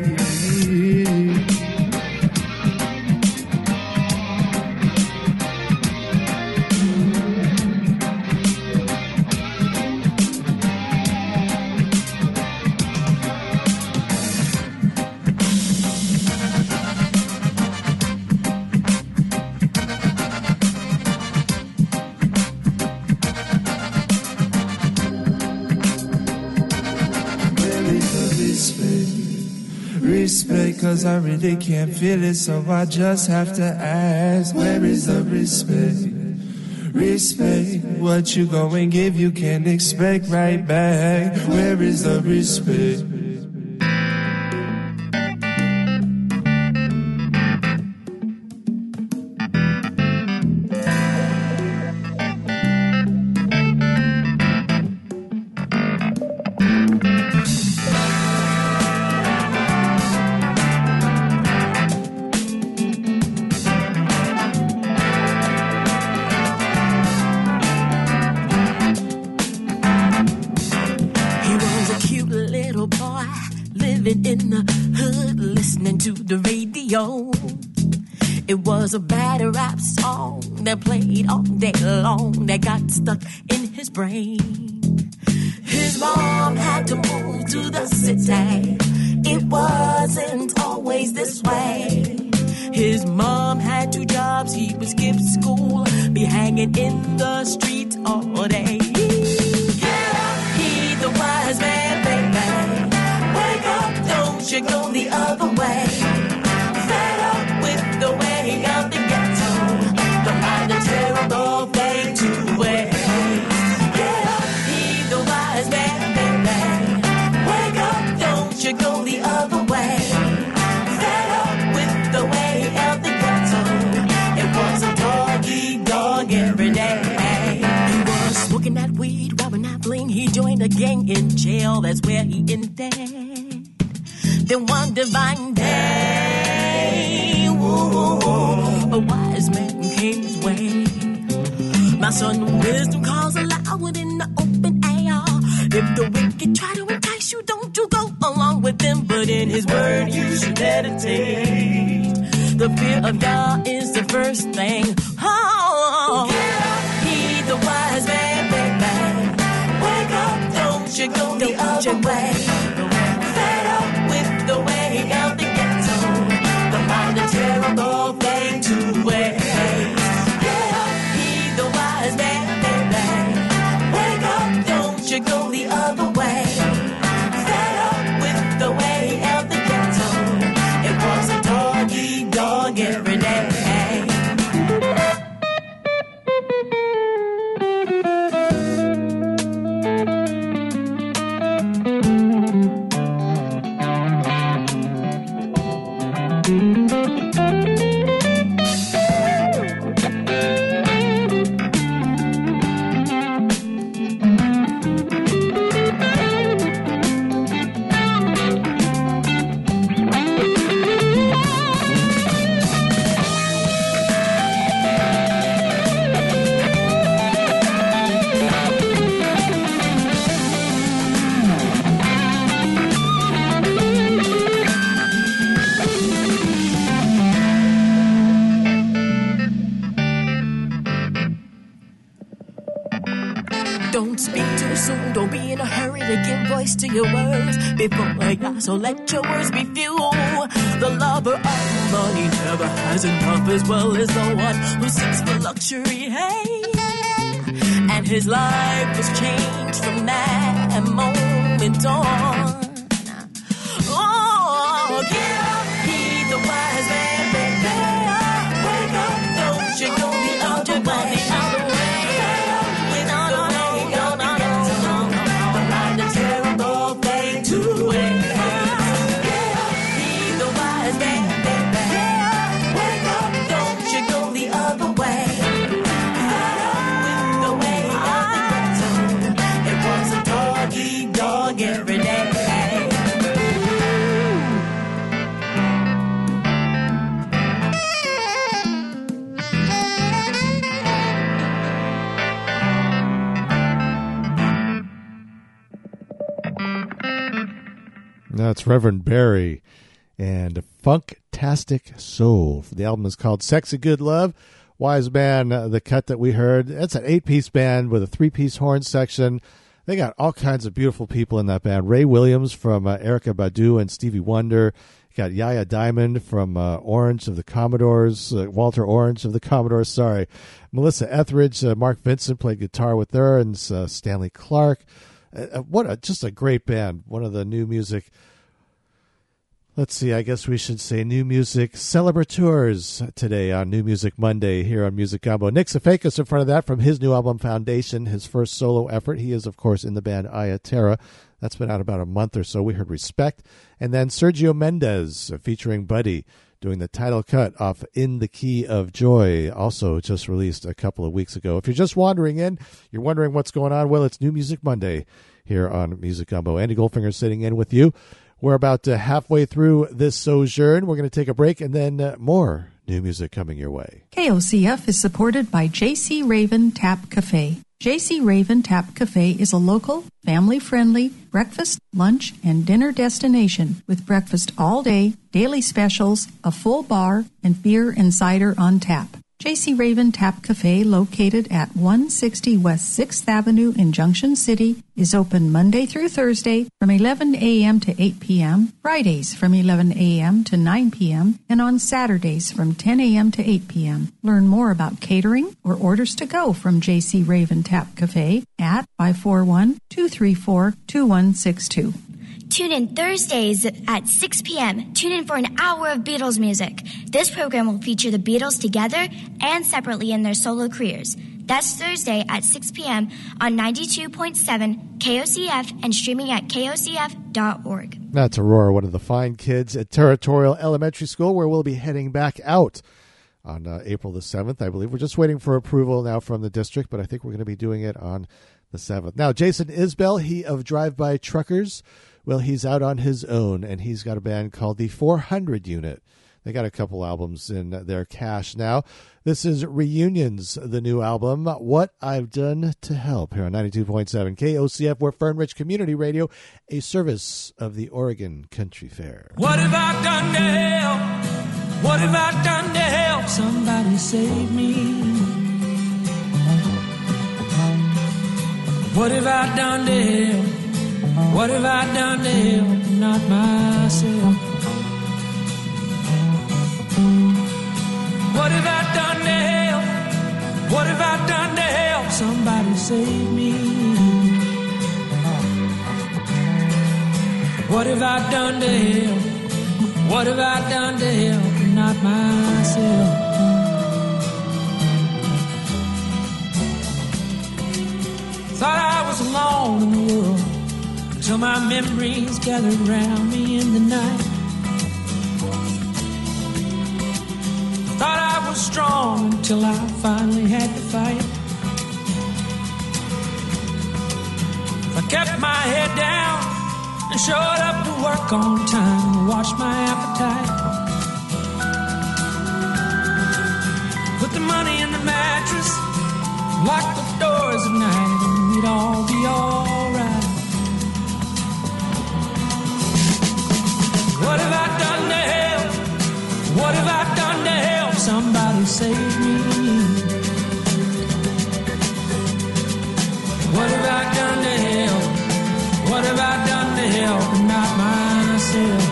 Speaker 21: Cause I really can't feel it, so I just have to ask, where is the respect? Respect, what you go and give, you can't expect right back. Where is the respect?
Speaker 22: Where he ended. Then one divine day, a wise man came his way. My son, wisdom calls aloud in the open air. If the wicked try to entice you, don't you go along with them. But in his word, you should meditate. The fear of God is the first thing. Oh, get up, he the wise man, you go the other way. Fed up with the way of the ghetto. Don't mind the terrible thing to waste. Before I die. So let your words be few. The lover of money never has enough, as well as the one who seeks for luxury. Hey, and his life was changed from that moment on. Oh, get up, heed the wise man, baby. Wake up, don't you go the other way.
Speaker 3: That's Reverend Barry and Funktastic Soul. The album is called Sexy Good Love. Wise Man, uh, the cut that we heard, it's an eight piece band with a three piece horn section. They got all kinds of beautiful people in that band. Ray Williams from uh, Erykah Badu and Stevie Wonder. You got Yaya Diamond from uh, Orange of the Commodores, uh, Walter Orange of the Commodores, sorry. Melissa Etheridge, uh, Mark Vincent played guitar with her, and uh, Stanley Clarke. What a just a great band. One of the new music. Let's see. I guess we should say new music celebrateurs today on New Music Monday here on Music Gumbo. Nick Safakis in front of that from his new album Foundation, his first solo effort. He is of course in the band Ayaterra. That's been out about a month or so. We heard Respect, and then Sergio Mendes featuring Buddy doing the title cut off In the Key of Joy, also just released a couple of weeks ago. If you're just wandering in, you're wondering what's going on, well, it's New Music Monday here on Music Gumbo. Andy Goldfinger sitting in with you. We're about uh, halfway through this sojourn. We're going to take a break and then uh, more new music coming your way.
Speaker 23: KOCF is supported by JC Raven Tap Cafe. JC Raven Tap Cafe is a local, family friendly breakfast, lunch, and dinner destination with breakfast all day, daily specials, a full bar, and beer and cider on tap. JC Raven Tap Cafe, located at 160 West 6th Avenue in Junction City, is open Monday through Thursday from 11 a.m. to 8 p.m., Fridays from 11 a.m. to 9 p.m., and on Saturdays from 10 a.m. to 8 p.m. Learn more about catering or orders to go from JC Raven Tap Cafe at 541 234 2162.
Speaker 11: Tune in Thursdays at 6 p.m. Tune in for an hour of Beatles music. This program will feature the Beatles together and separately in their solo careers. That's Thursday at 6 p.m. on 92.7 KOCF and streaming at kocf.org.
Speaker 3: That's Aurora, one of the fine kids at Territorial Elementary School, where we'll be heading back out on uh, April the 7th, I believe. We're just waiting for approval now from the district, but I think we're going to be doing it on the 7th. Now, Jason Isbell, he of Drive By Truckers, well, he's out on his own, and he's got a band called the 400 Unit. They got a couple albums in their cache now. This is Reunions, the new album, What I've Done to Help, here on 92.7 KOCF, we're Fern Ridge Community Radio, a service of the Oregon Country Fair.
Speaker 19: What have I done to help? What have I done to help? Somebody save me. What have I done to help? What have I done to help? Not myself. What have I done to help? What have I done to help? Somebody save me. What have I done to help? What have I done to help? Not myself. Thought I was alone in the world until my memories gathered round me in the night. Thought I was strong until I finally had to fight. I kept my head down and showed up to work on time to watch my appetite. Put the money in the mattress, lock the doors at night, and we'd all be alright. What have I done to help? What have I done to help somebody save me? What have I done to help? What have I done to help not myself?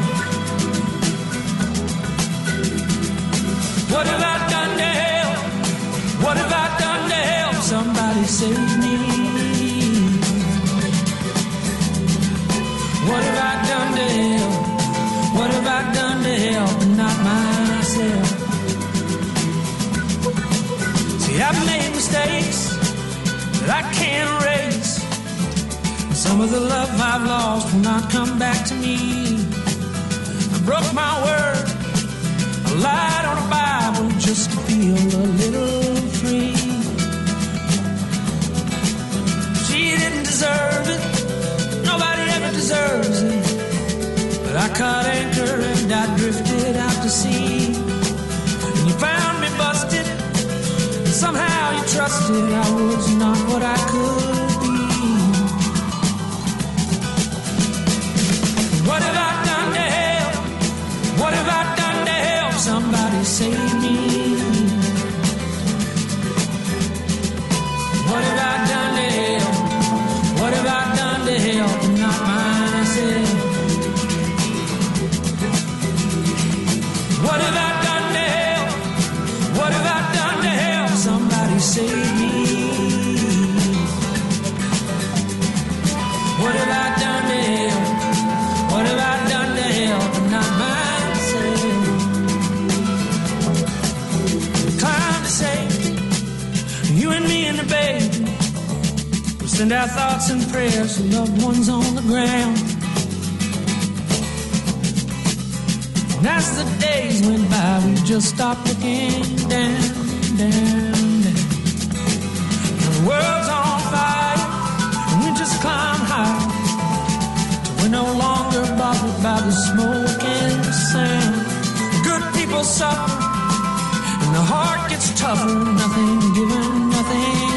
Speaker 19: Some of the love I've lost will not come back to me. I broke my word. I lied on a Bible just to feel a little free. She didn't deserve it. Nobody ever deserves it. But I caught anchor and I drifted out to sea. And you found me busted. Somehow you trusted I was not what I could thoughts and prayers to loved ones on the ground. And as the days went by, we just stopped looking down, down, down. The world's on fire, and we just climb high. We're no longer bothered by the smoke and the sound. Good people suffer, and the heart gets tougher. Nothing given, nothing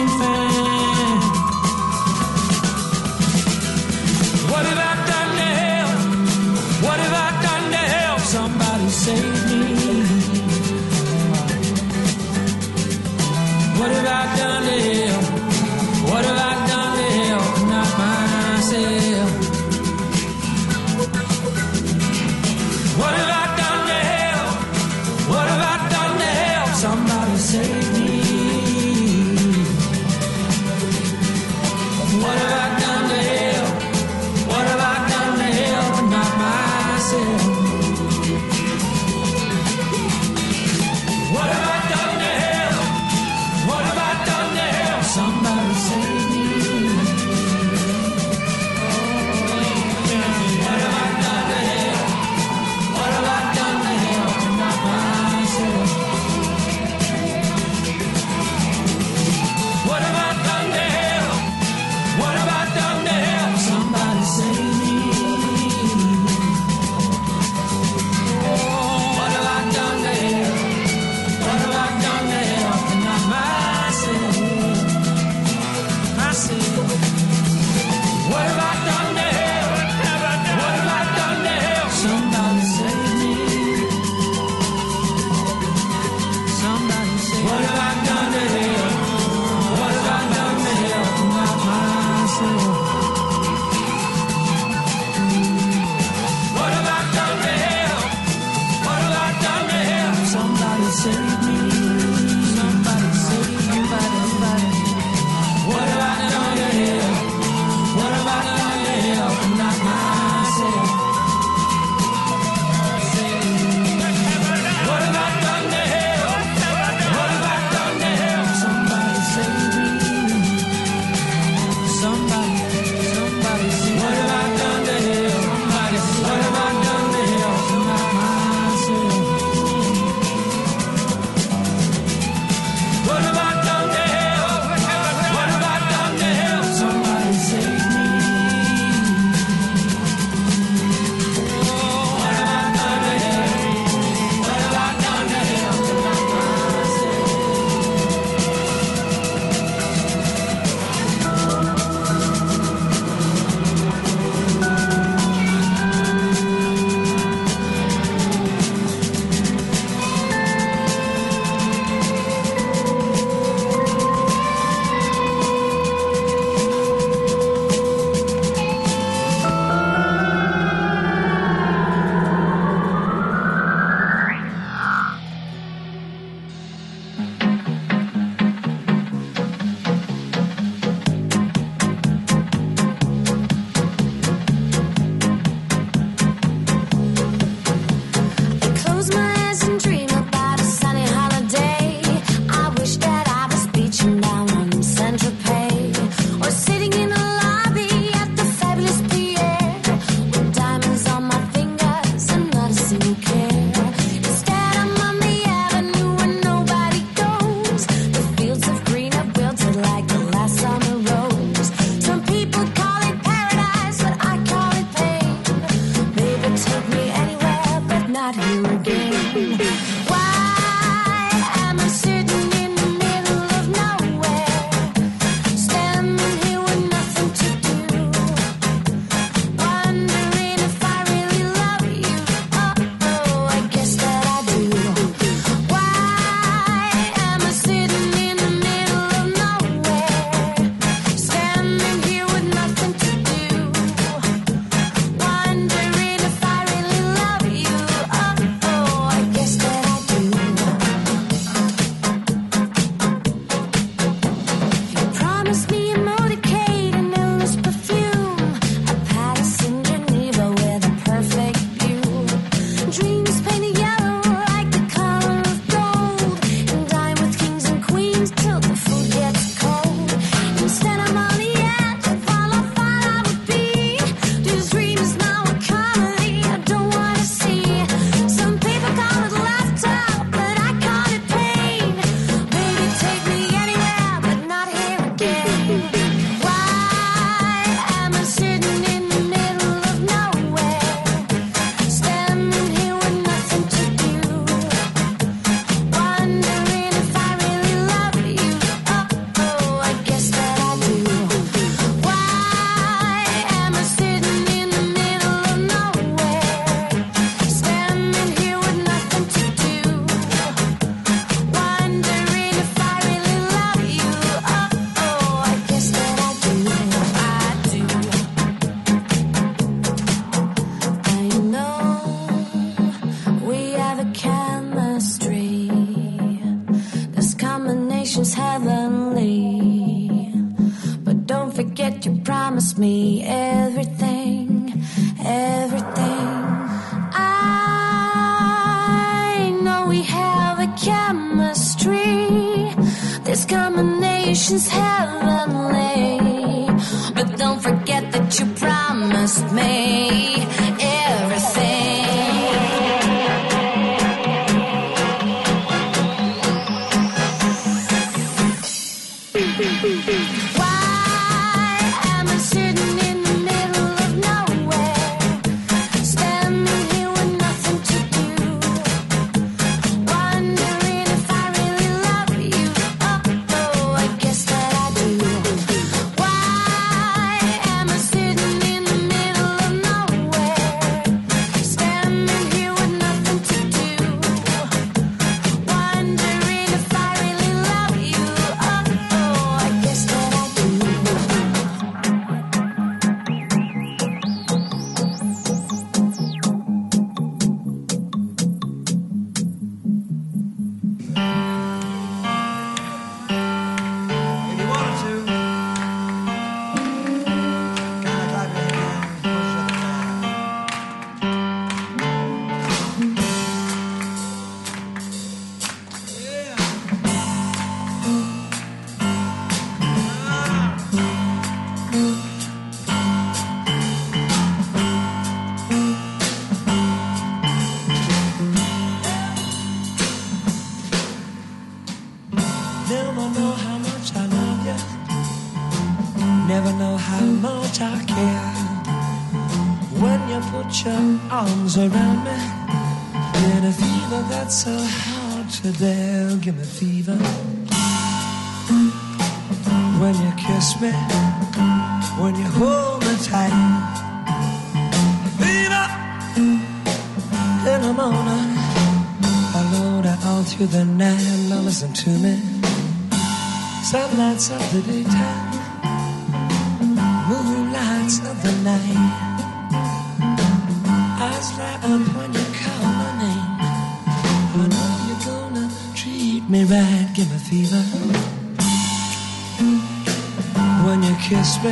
Speaker 7: when you kiss me,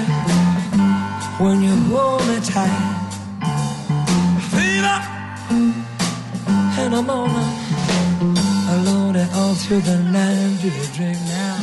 Speaker 7: when you hold me tight. Fever, and I'm on alone and all through the night. Do you drink now?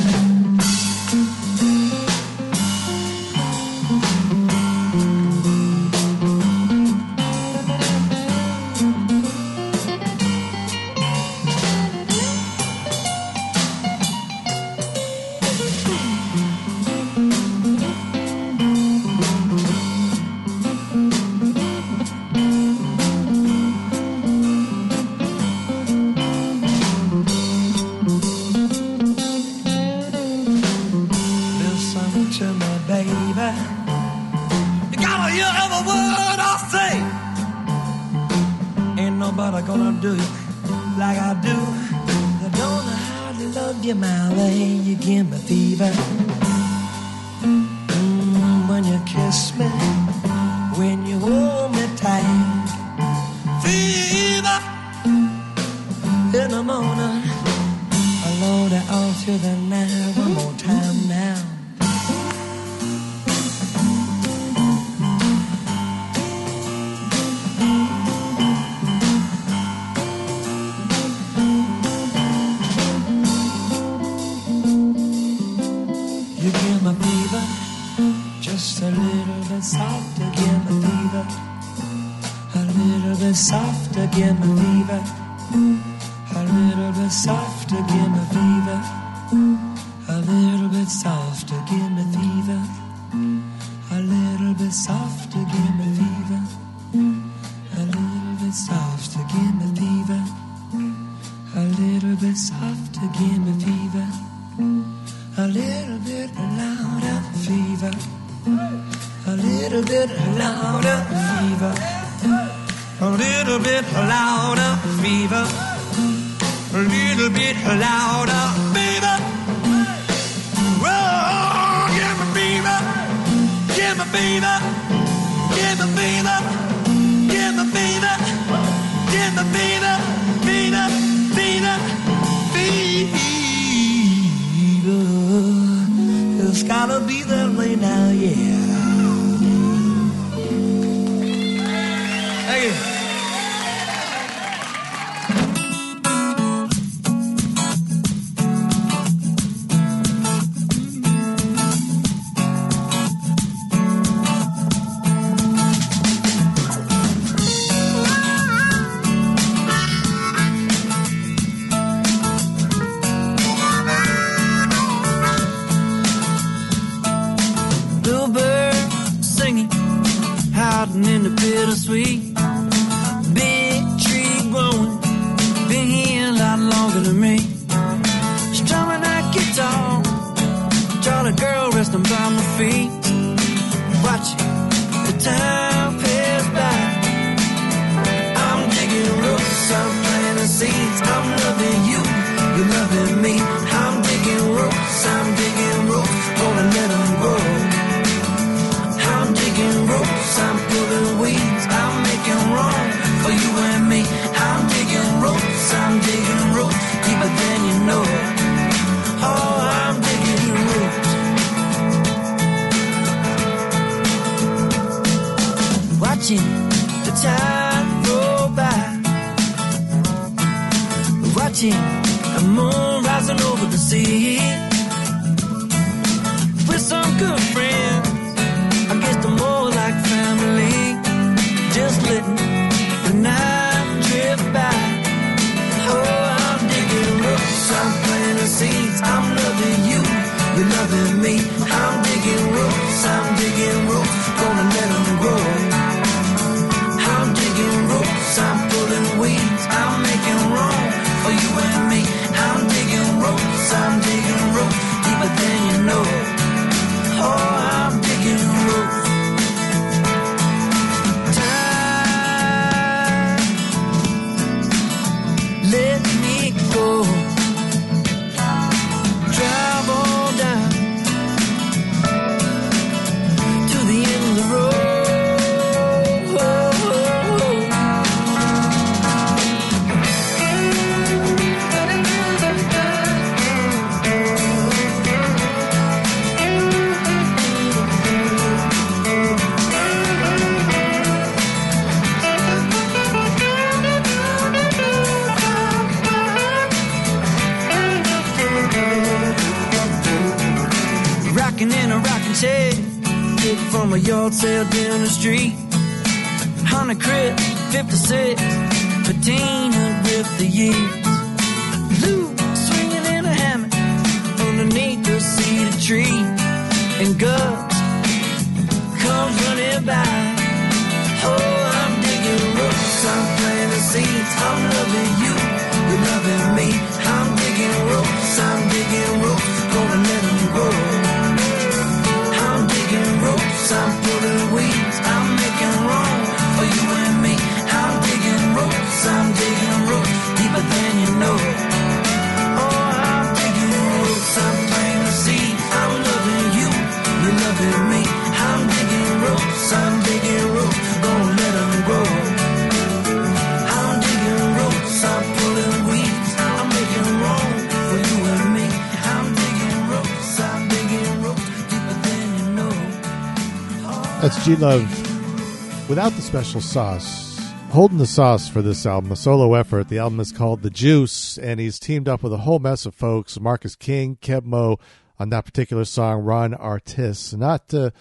Speaker 3: That's G Love without the special sauce. Holding the sauce for this album, a solo effort. The album is called The Juice, and he's teamed up with a whole mess of folks Marcus King, Keb' Mo' on that particular song, Ron Artist. Not to,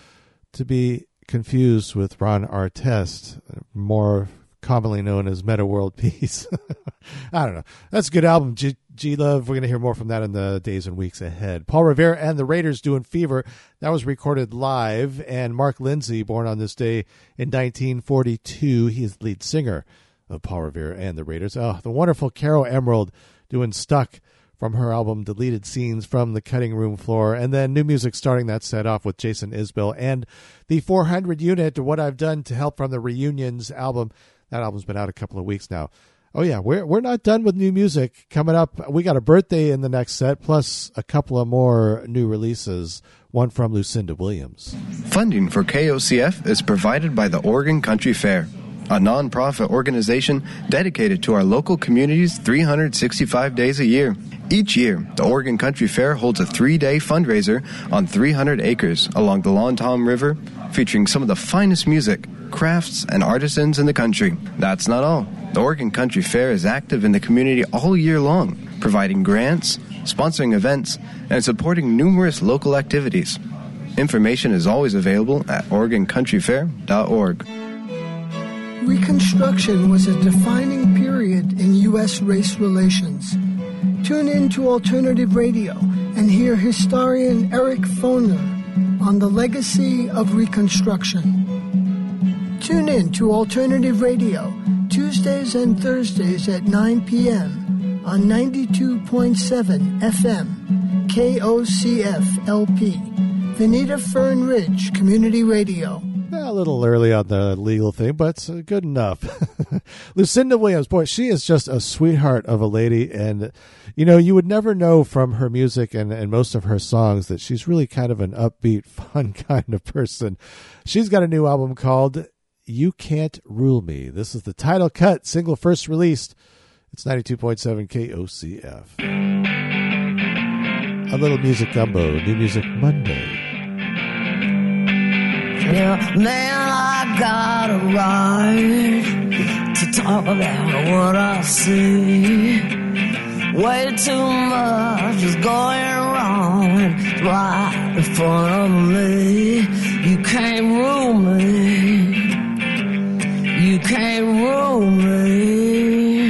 Speaker 3: to be confused with Ron Artest, more commonly known as Metta World Peace. I don't know. That's a good album, G, G Love. We're going to hear more from that in the days and weeks ahead. Paul Revere and the Raiders doing Fever. That was recorded live. And Mark Lindsay, born on this day in 1942, he is the lead singer of Paul Revere and the Raiders. Oh, the wonderful Caro Emerald doing Stuck from her album Deleted Scenes from the Cutting Room Floor. And then new music starting that set off with Jason Isbell and the 400 unit, What I've Done to Help from the Reunions album. That album's been out a couple of weeks now. Oh yeah, we're we're not done with new music. Coming up, we got a birthday in the next set, plus a couple of more new releases. One from Lucinda Williams.
Speaker 4: Funding for KOCF is provided by the Oregon Country Fair, a nonprofit organization dedicated to our local communities 365 days a year. Each year, the Oregon Country Fair holds a three day fundraiser on 300 acres along the Long Tom River, featuring some of the finest music, crafts, and artisans in the country. That's not all. The Oregon Country Fair is active in the community all year long, providing grants, sponsoring events, and supporting numerous local activities. Information is always available at OregonCountryFair.org.
Speaker 24: Reconstruction was a defining period in U.S. race relations. Tune in to Alternative Radio and hear historian Eric Foner on the legacy of Reconstruction. Tune in to Alternative Radio Tuesdays and Thursdays at 9 p.m. on 92.7 FM KOCF LP, Veneta Fern Ridge Community Radio.
Speaker 3: A little early on the legal thing, but uh, good enough. Lucinda Williams, boy, she is just a sweetheart of a lady. And, you know, you would never know from her music and, and most of her songs that she's really kind of an upbeat, fun kind of person. She's got a new album called You Can't Rule Me. This is the title cut, single first released. It's 92.7 KOCF. A little music gumbo, new music Monday.
Speaker 18: Yeah, man, I got a right to talk about what I see. Way too much is going wrong right in front of me. You can't rule me. You can't rule me.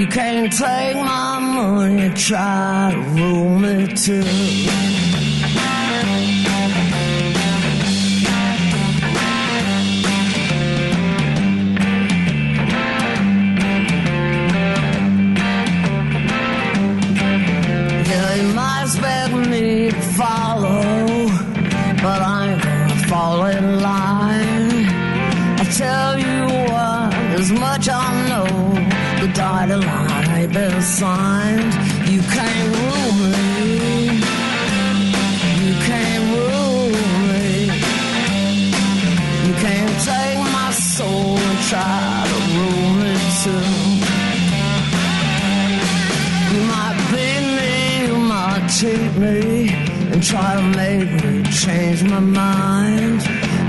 Speaker 18: You can't take my money, try to rule me too. Expect me to follow, but I'm gonna fall in line. I tell you what, as much I know, the dotted line ain't been signed. Cheat me, and try to make me change my mind.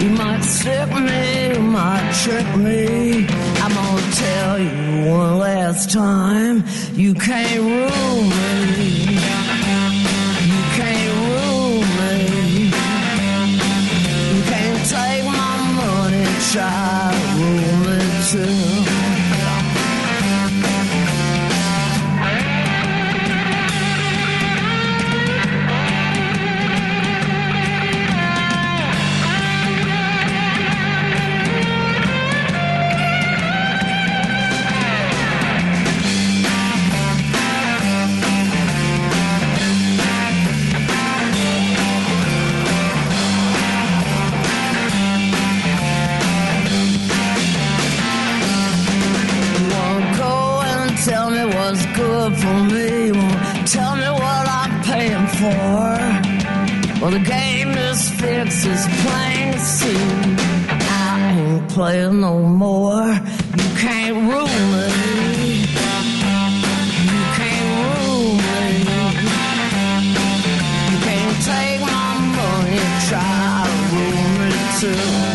Speaker 18: You might sick me, you might trick me. I'm gonna tell you one last time, you can't rule me. You can't rule me. You can't take my money, try Well, the game is fixed, it's plain to see. I ain't playing no more. You can't rule me. You can't rule me. You can't take my money try to rule me too.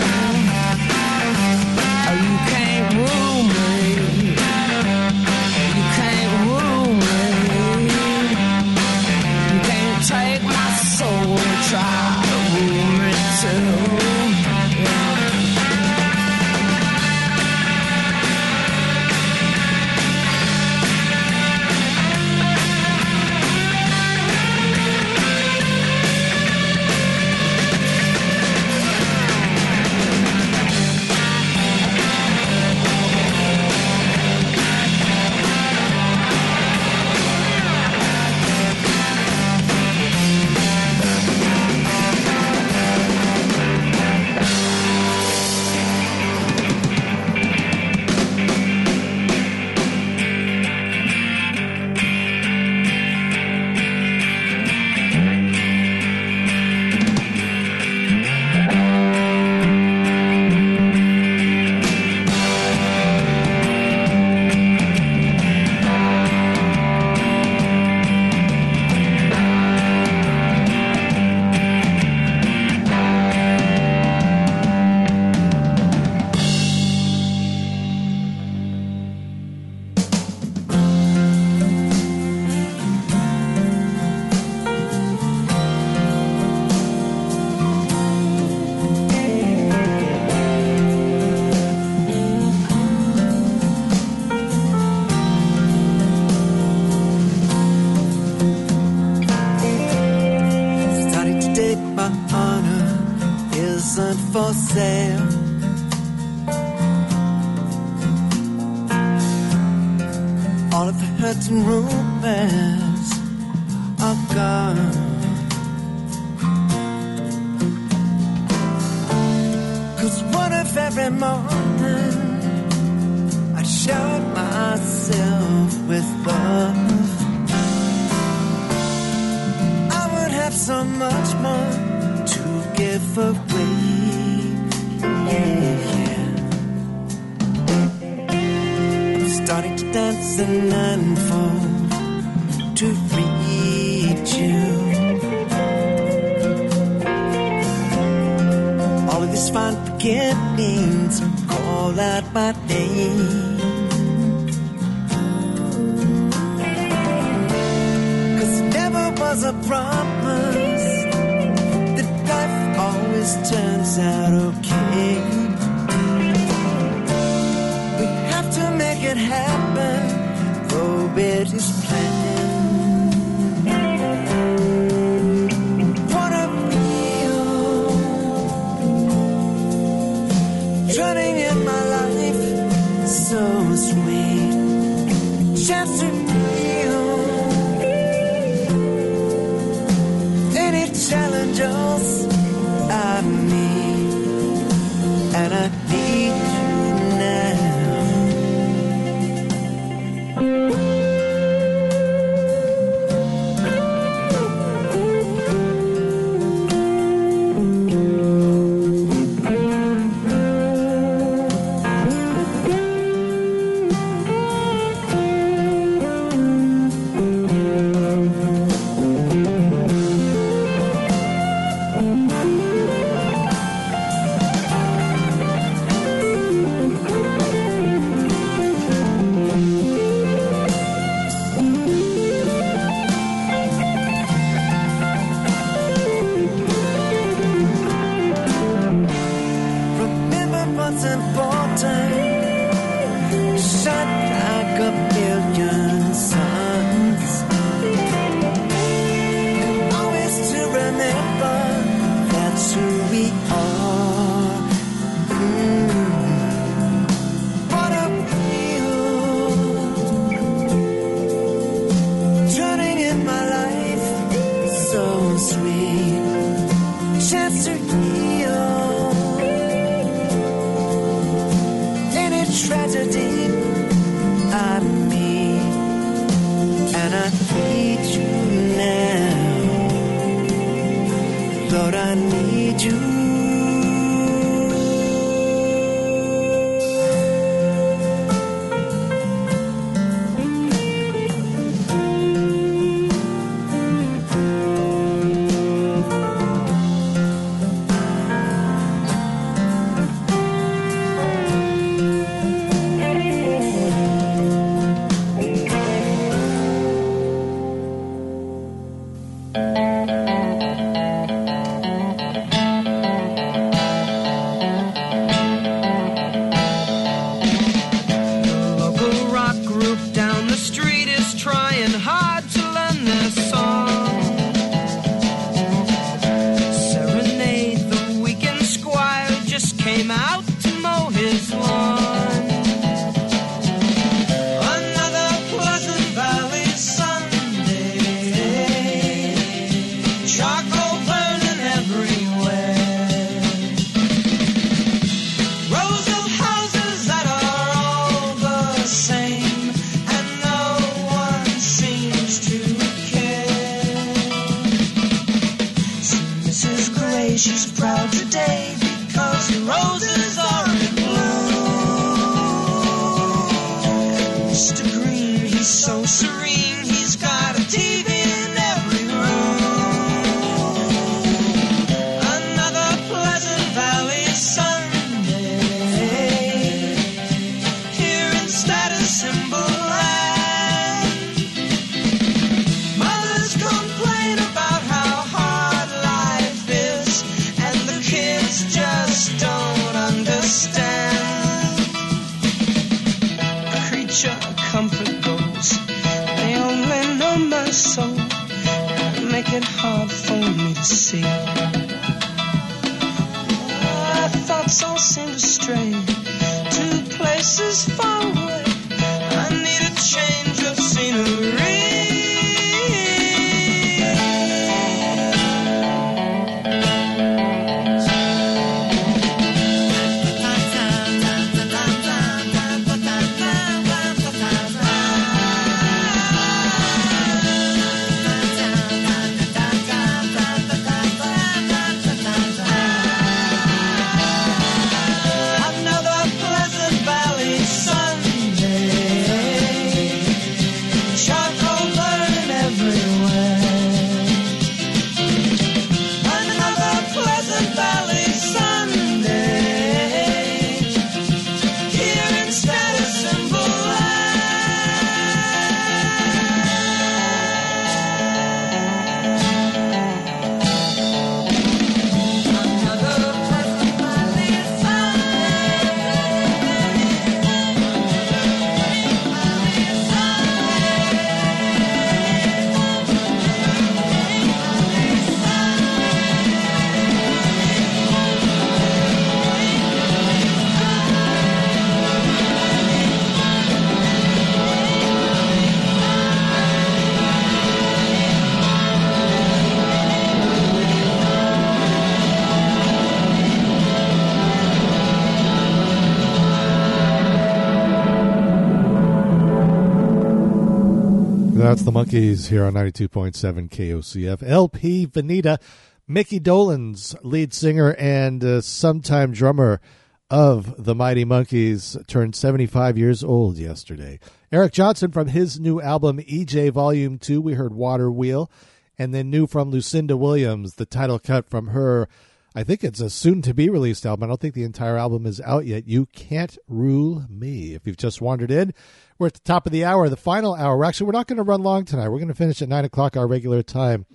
Speaker 25: Monkees here
Speaker 3: on 92.7 KOCF. LP Veneta, Mickey Dolenz lead singer and uh, sometime drummer of the Mighty Monkees, turned 75 years old yesterday. Eric Johnson from his new album EJ Volume 2, we heard Water Wheel. And then new from Lucinda Williams, the title cut from her, I think it's a soon to be released album. I don't think the entire album is out yet. You Can't Rule Me. If you've just wandered in, we're at the top of the hour, the final hour. Actually, we're not going to run long tonight. We're going to finish at 9 o'clock, our regular time.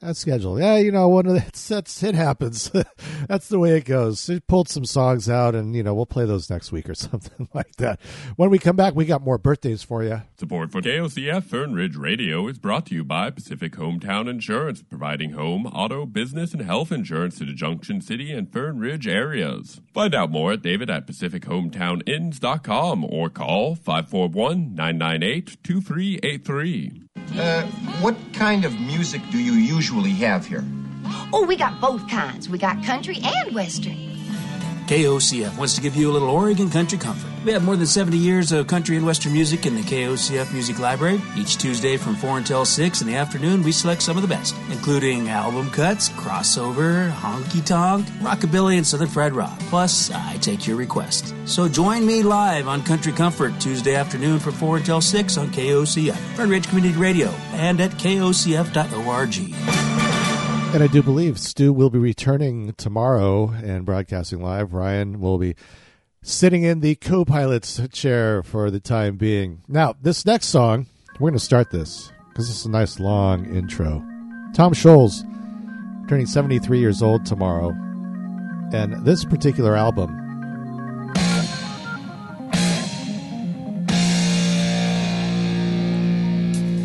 Speaker 3: That's scheduled. Yeah, you know, one of the, it's, that's it happens. that's the way it goes. She pulled some songs out, and you know, we'll play those next week or something like that. When we come back, we got more birthdays for you.
Speaker 26: Support for KOCF Fern Ridge Radio is brought to you by Pacific Hometown Insurance, providing home, auto, business, and health insurance to the Junction City and Fern Ridge areas. Find out more at David at PacificHometownInns.com or call 541 998 2383.
Speaker 27: Uh, what kind of music do you usually have here?
Speaker 28: Oh, we got both kinds. We got country and western.
Speaker 29: KOCF wants to give you a little Oregon country comfort. We have more than 70 years of country and western music in the KOCF Music Library. Each Tuesday from 4 until 6 in the afternoon, we select some of the best, including album cuts, crossover, honky tonk, rockabilly, and southern fried rock. Plus, I take your requests. So join me live on Country Comfort Tuesday afternoon from 4 until 6 on KOCF, Fern Ridge Community Radio, and at kocf.org.
Speaker 3: And I do believe Stu will be returning tomorrow and broadcasting live. Ryan will be sitting in the co pilot's chair for the time being. Now, this next song, we're going to start this because it's a nice long intro. Tom Scholz, turning 73 years old tomorrow. And this particular album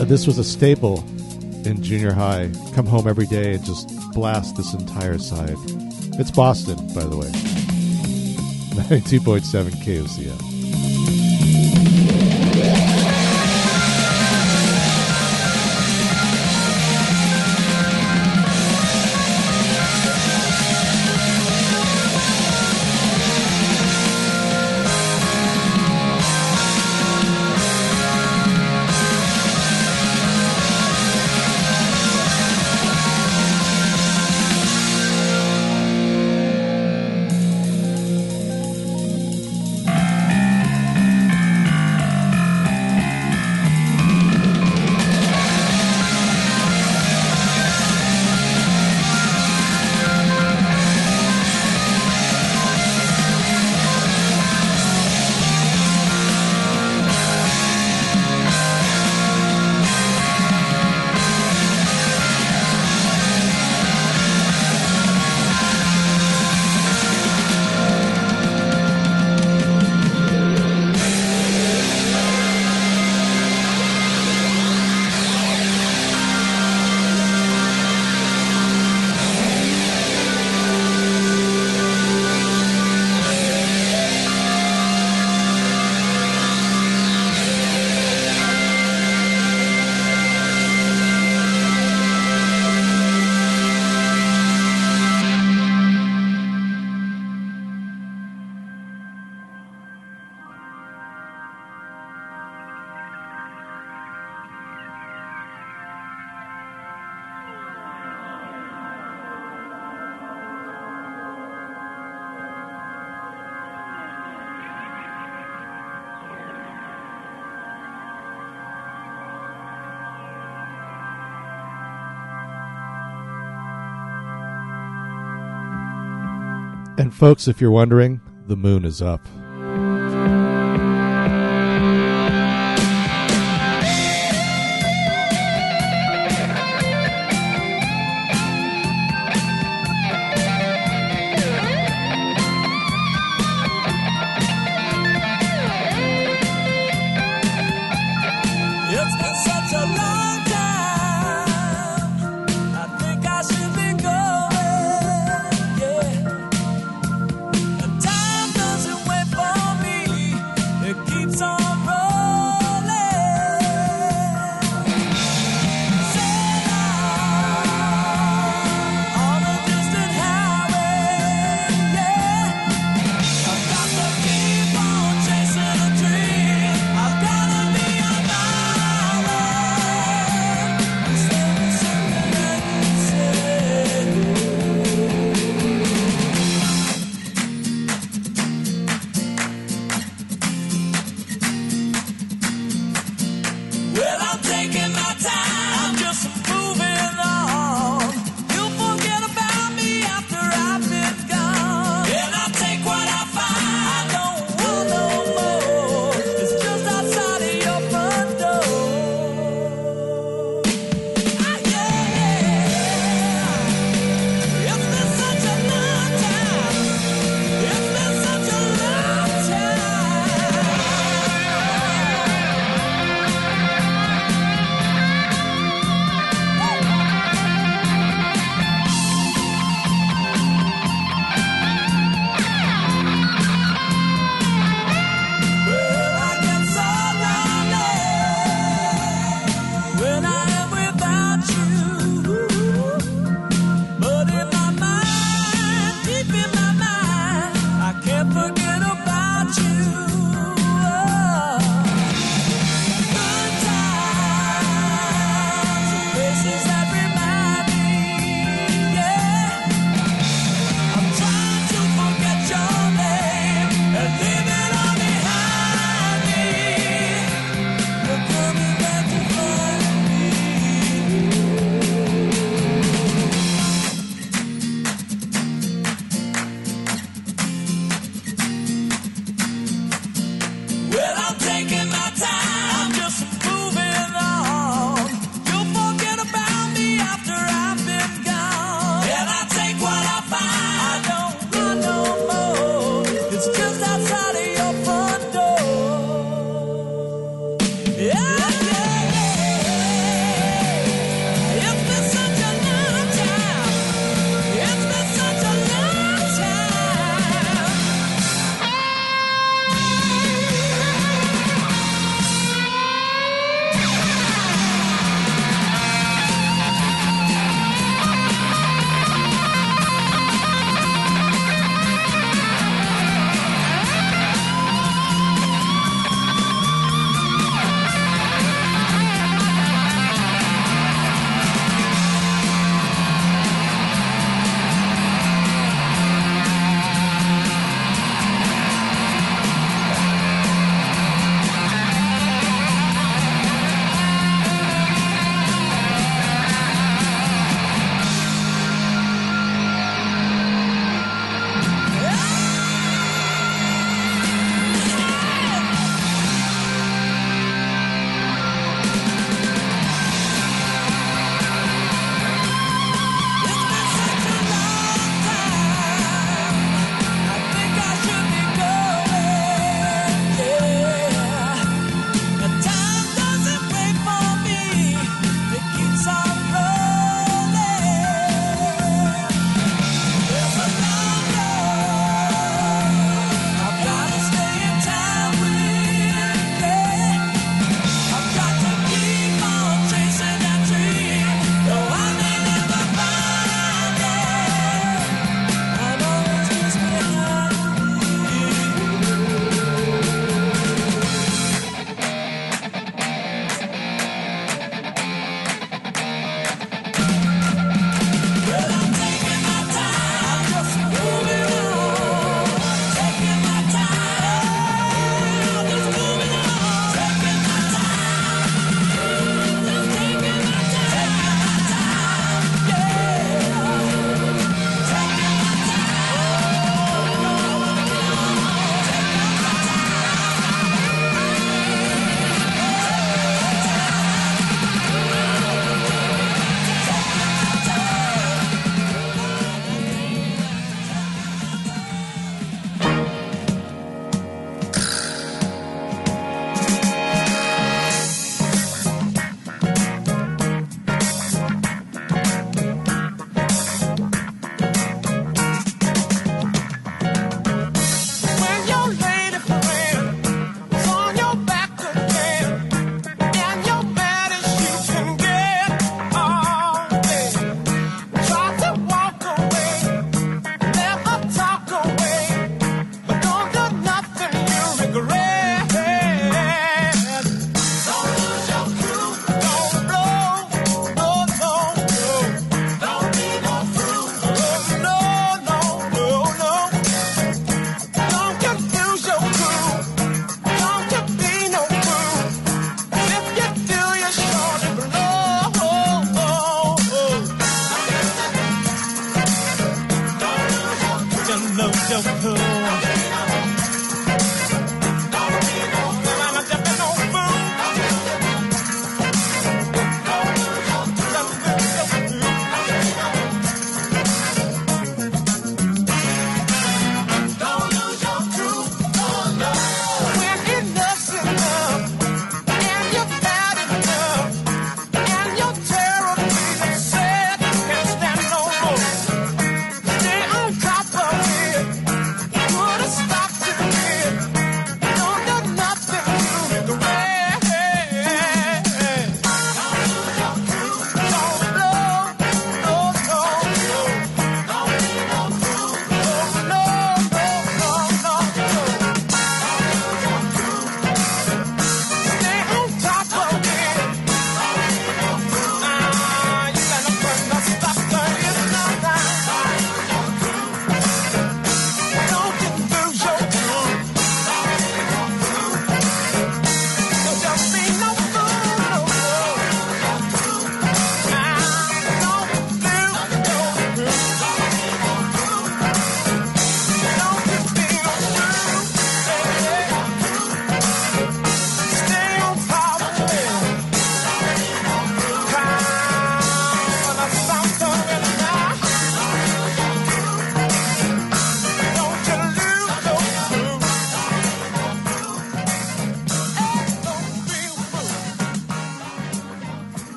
Speaker 3: uh, this was a staple in junior high. Come home every day and just blast this entire side. It's Boston, by the way. 92.7 KOCF. And folks, if you're wondering, the moon is up.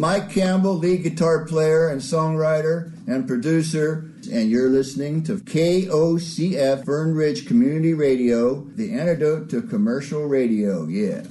Speaker 7: Mike Campbell, lead guitar player and songwriter and producer, and you're listening to KOCF Fern Ridge Community Radio, the antidote to commercial radio. Yeah.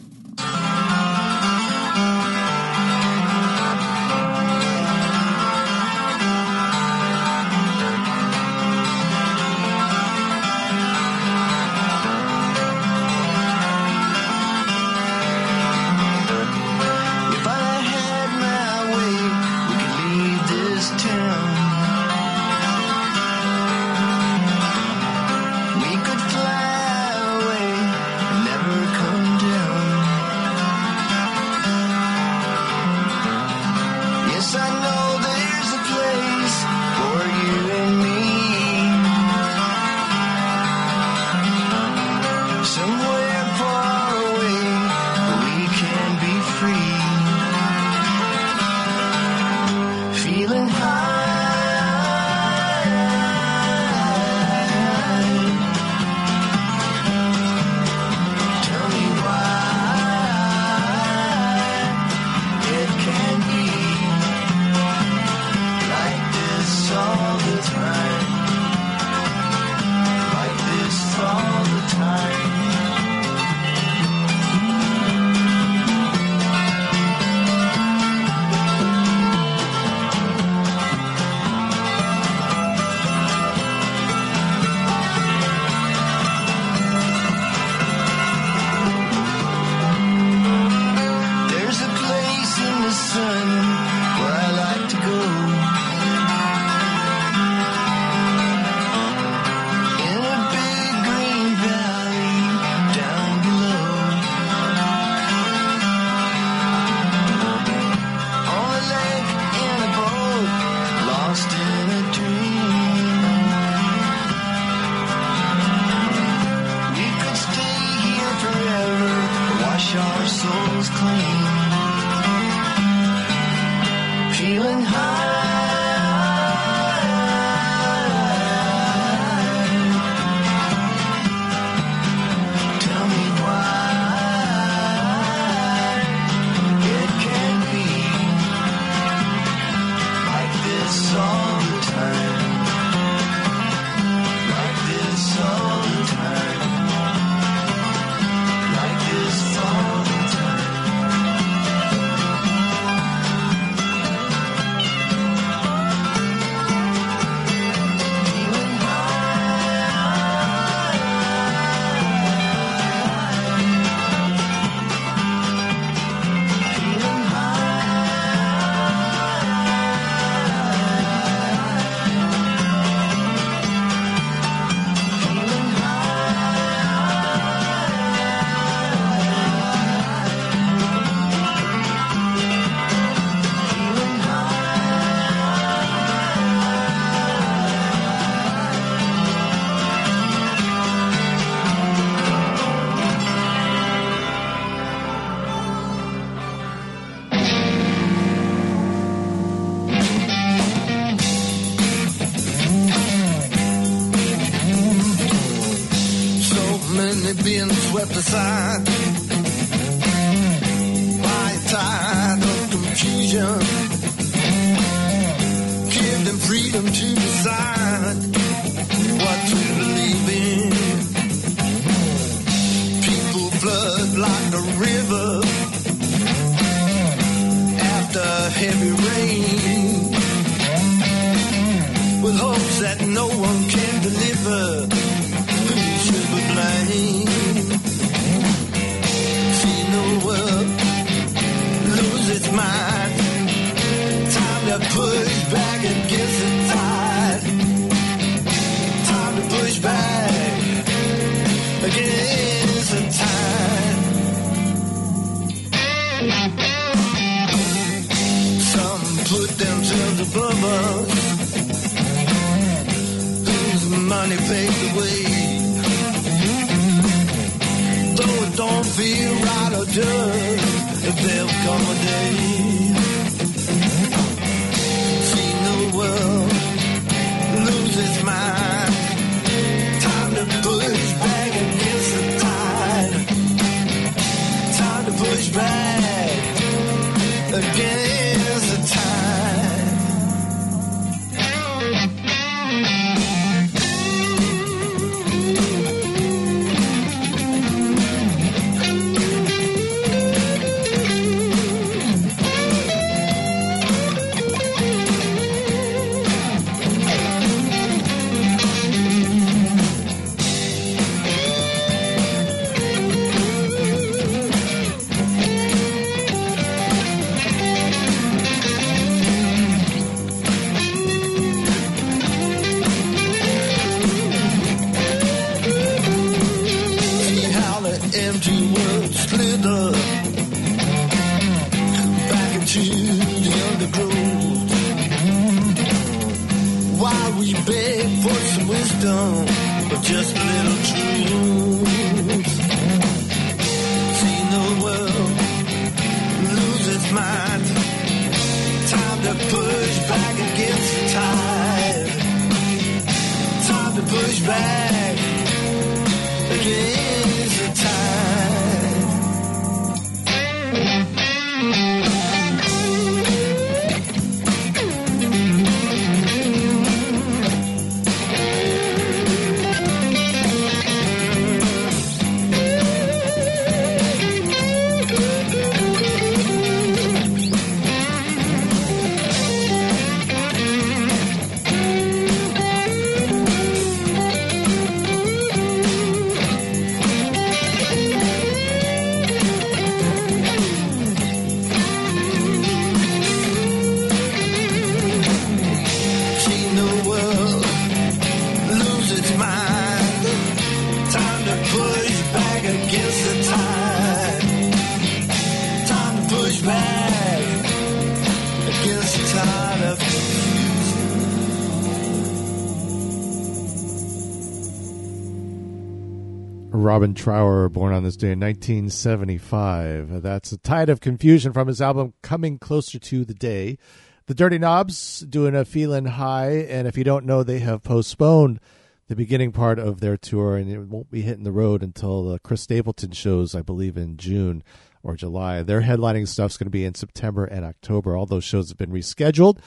Speaker 3: Robin Trower, born on this day in 1975. That's a tide of confusion from his album Coming Closer to the Day. The Dirty Knobs doing a feeling high, and if you don't know, they have postponed the beginning part of their tour, and it won't be hitting the road until the Chris Stapleton shows, I believe, in June or July. Their headlining stuff's going to be in September and October. All those shows have been rescheduled.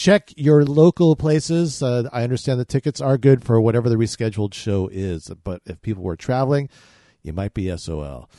Speaker 3: Check your local places. Uh, I understand the tickets are good for whatever the rescheduled show is, but if people were traveling, you might be SOL.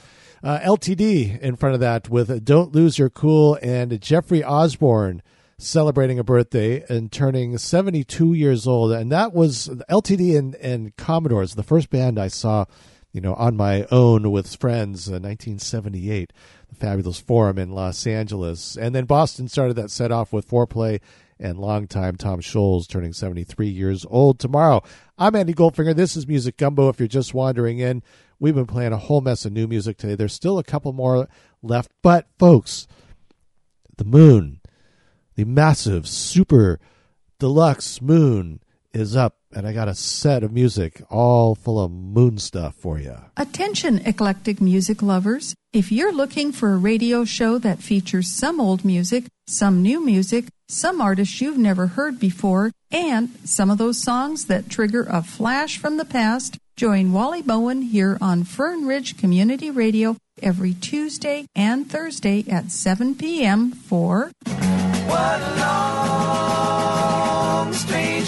Speaker 3: Uh, LTD in front of that with Don't Lose Your Cool and Jeffrey Osborne celebrating a birthday and turning 72 years old. And that was LTD and, and Commodores, the first band I saw, you know, on my own with friends in 1978, the Fabulous Forum in Los Angeles. And then Boston started that set off with Foreplay and longtime Tom Scholz turning 73 years old tomorrow. I'm Andy Goldfinger. This is Music Gumbo. If you're just wandering in, we've been playing a whole mess of new music today. There's still a couple more left, but folks, the moon, the massive, super deluxe moon is up, and I got a set of music all full of moon stuff for you.
Speaker 23: Attention, eclectic music lovers. If you're looking for a radio show that features some old music, some new music, some artists you've never heard before, and some of those songs that trigger a flash from the past, join Wally Bowen here on Fern Ridge Community Radio every Tuesday and Thursday at 7 p.m. for
Speaker 30: What a long, strange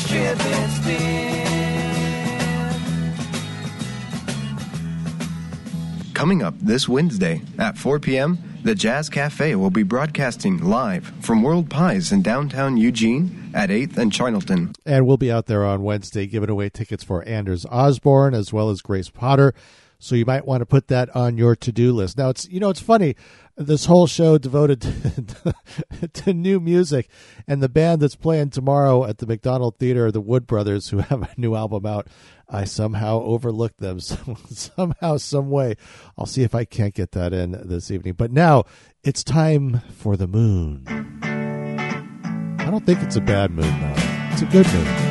Speaker 4: Coming up this Wednesday at 4 p.m., the Jazz Cafe will be broadcasting live from World Pies in downtown Eugene at 8th and Charnelton.
Speaker 3: And we'll be out there on Wednesday giving away tickets for Anders Osborne as well as Grace Potter. So you might want to put that on your to-do list. Now it's you know it's funny this whole show devoted to, to new music and the band that's playing tomorrow at the McDonald Theater, the Wood Brothers who have a new album out. I somehow overlooked them some, somehow some way. I'll see if I can't get that in this evening. But now it's time for the moon. I don't think it's a bad moon though. It's a good moon.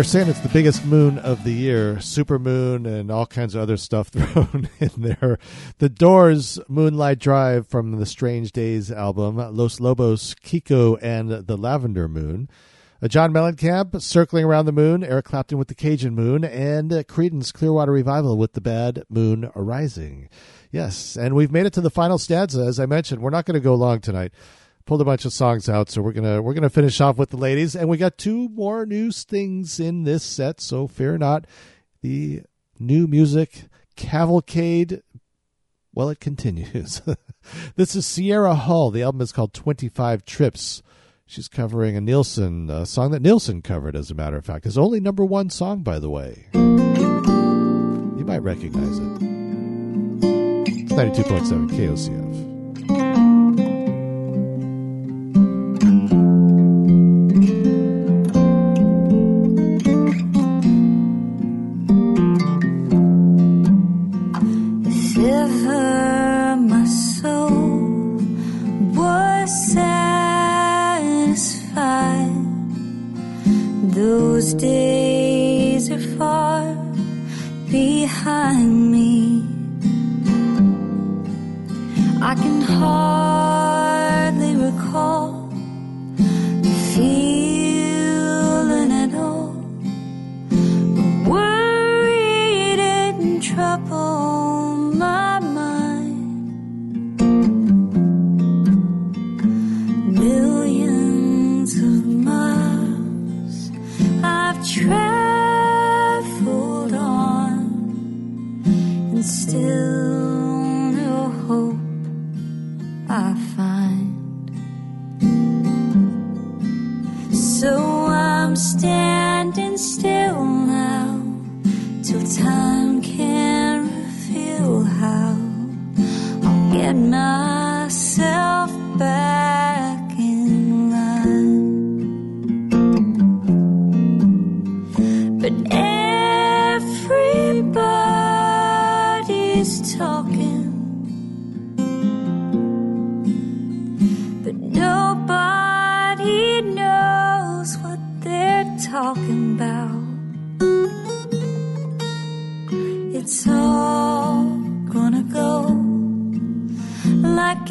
Speaker 3: They're saying it's the biggest moon of the year, super moon, and all kinds of other stuff thrown in there. The Doors' Moonlight Drive from the Strange Days album, Los Lobos, Kiko, and the Lavender Moon. John Mellencamp, Circling Around the Moon, Eric Clapton with the Cajun Moon, and uh, Creedence Clearwater Revival with the Bad Moon Arising. Yes, and we've made it to the final stanza. As I mentioned, we're not going to go long tonight pulled a bunch of songs out, so we're gonna we're gonna finish off with the ladies, and we got two more new things in this set. So fear not, the new music cavalcade. Well, it continues. this is Sierra Hull. The album is called Twenty Five Trips. She's covering a Nilsson a song that Nilsson covered, as a matter of fact. His only number one song, by the way. You might recognize it. It's ninety two point seven KOCF.
Speaker 31: Those days are far behind me. I can hardly recall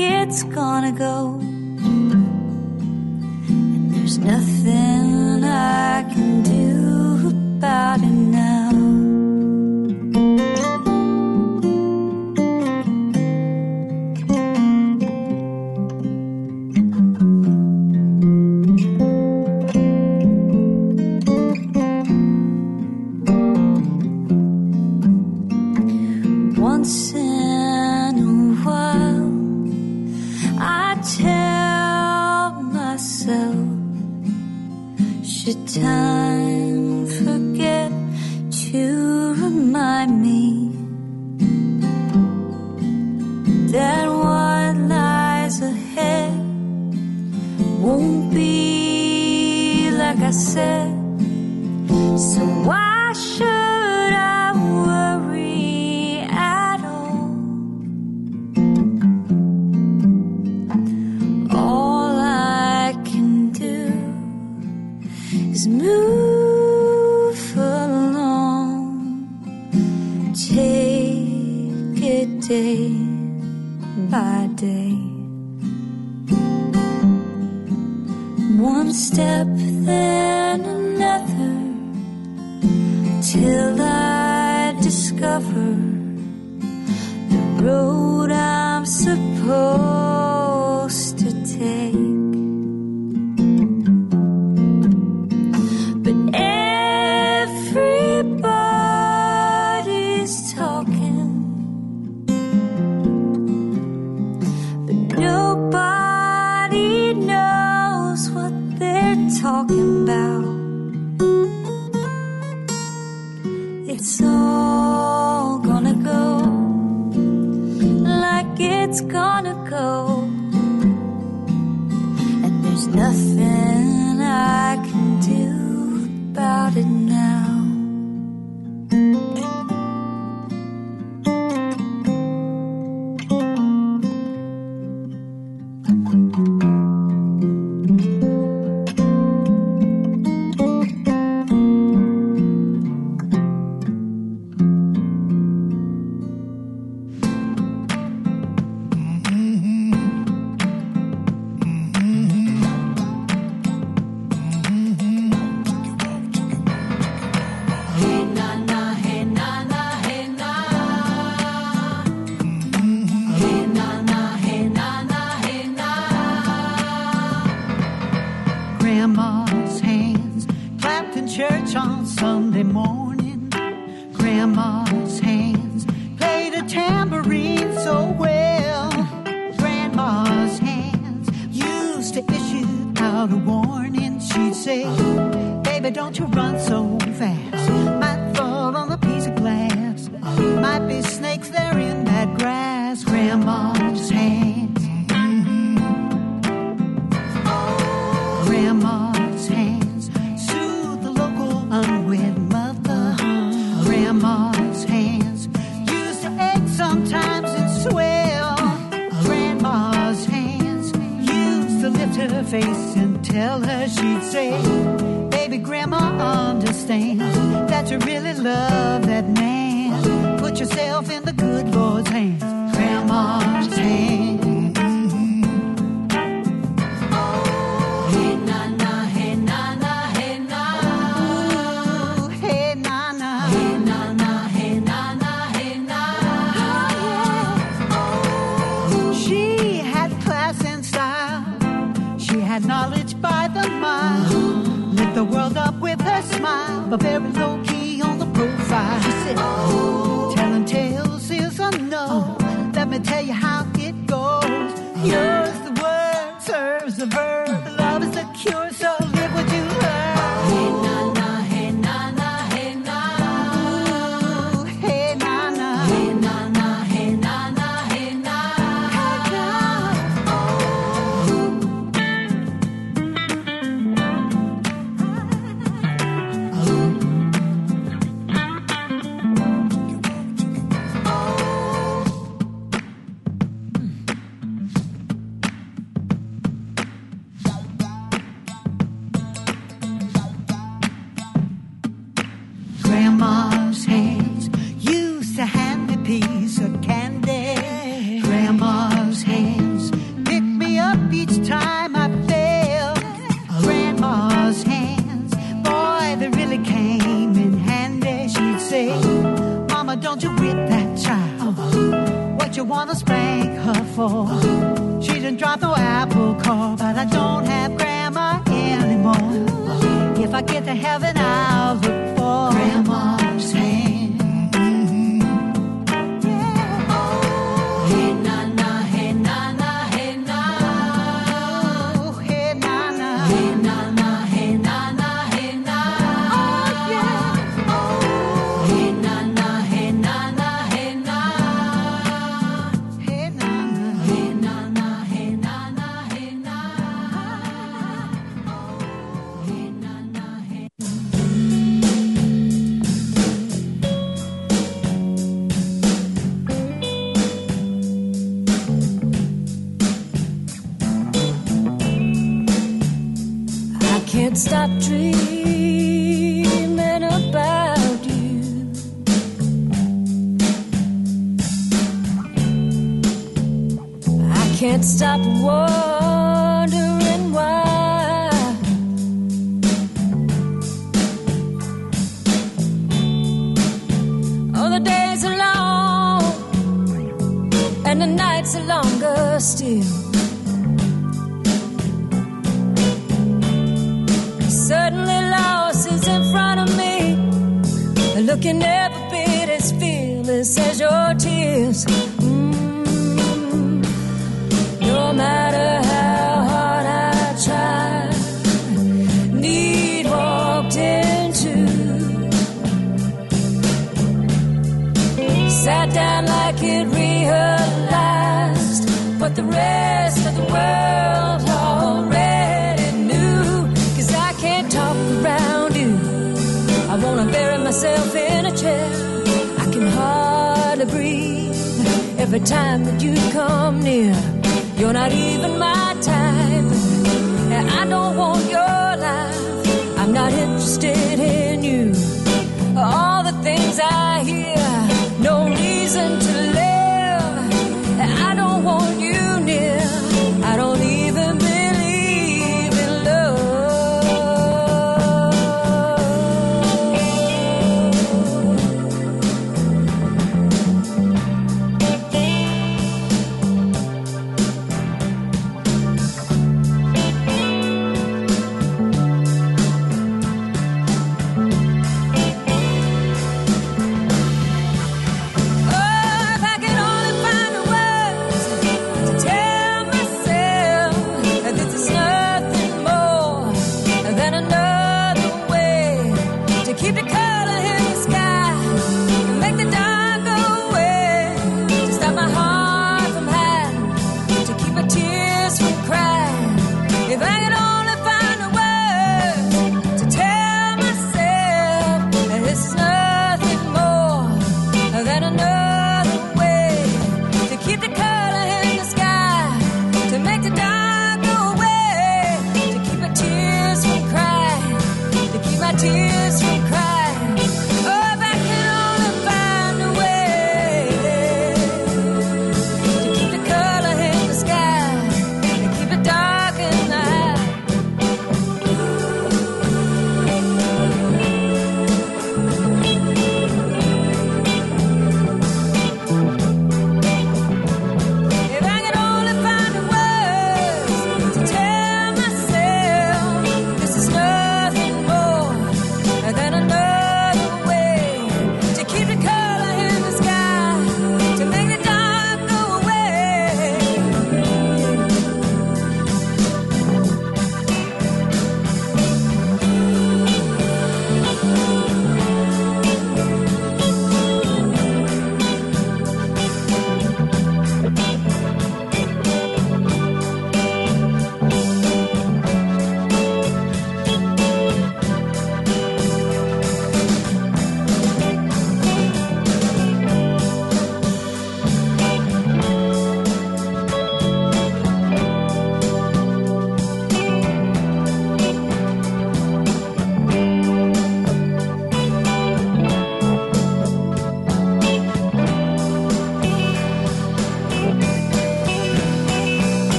Speaker 31: it's gonna go. And there's nothing should day by day. One step, then another, till I discover the road I'm supposed
Speaker 32: myself in a chair. I can hardly breathe every time that you come near. You're not even my type, and I don't want your life. I'm not interested in you. All the things I hear, no reason to.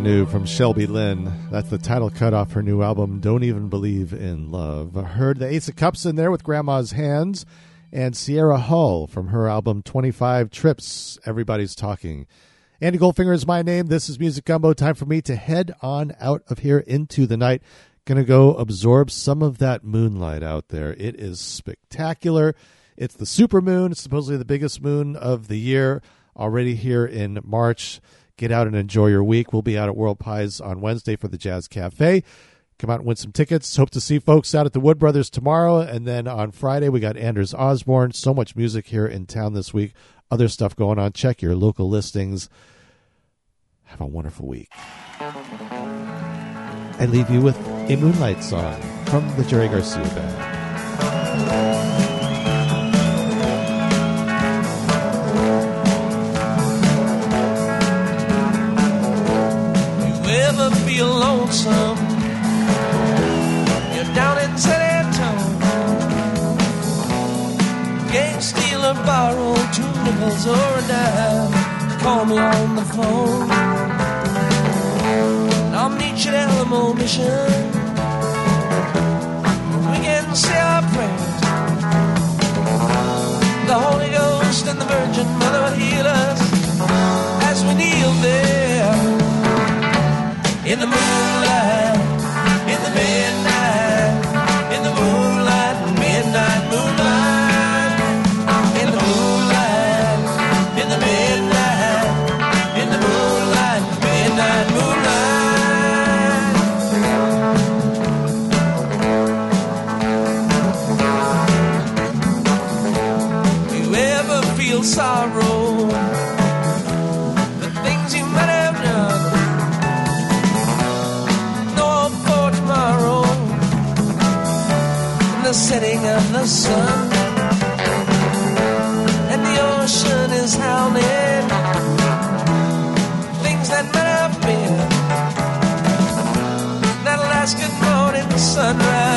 Speaker 3: Brand new from Shelby Lynne. That's the title cut off her new album, Don't Even Believe in Love. I heard the Ace of Cups in there with Grandma's Hands and Sierra Hull from her album 25 Trips, Everybody's Talking. Andy Goldfinger is my name. This is Music Gumbo. Time for me to head on out of here into the night. Gonna go absorb some of that moonlight out there. It is spectacular. It's the super moon. It's supposedly the biggest moon of the year already here in March. Get out and enjoy your week. We'll be out at World Pies on Wednesday for the Jazz Cafe. Come out and win some tickets. Hope to see folks out at the Wood Brothers tomorrow. And then on Friday, we got Anders Osborne. So much music here in town this week. Other stuff going on. Check your local listings. Have a wonderful week. I leave you with a Moonlight song from the Jerry Garcia Band.
Speaker 30: Feel lonesome, you're down in San Antonio. Can't steal or borrow two nickels or a dime. Call me on the phone. I'll meet you at Alamo Mission. We can say our prayers. The Holy Ghost and the Virgin Mother will heal us as we kneel there in the moonlight, the sun, and the ocean is howling. Things that. That last good morning sunrise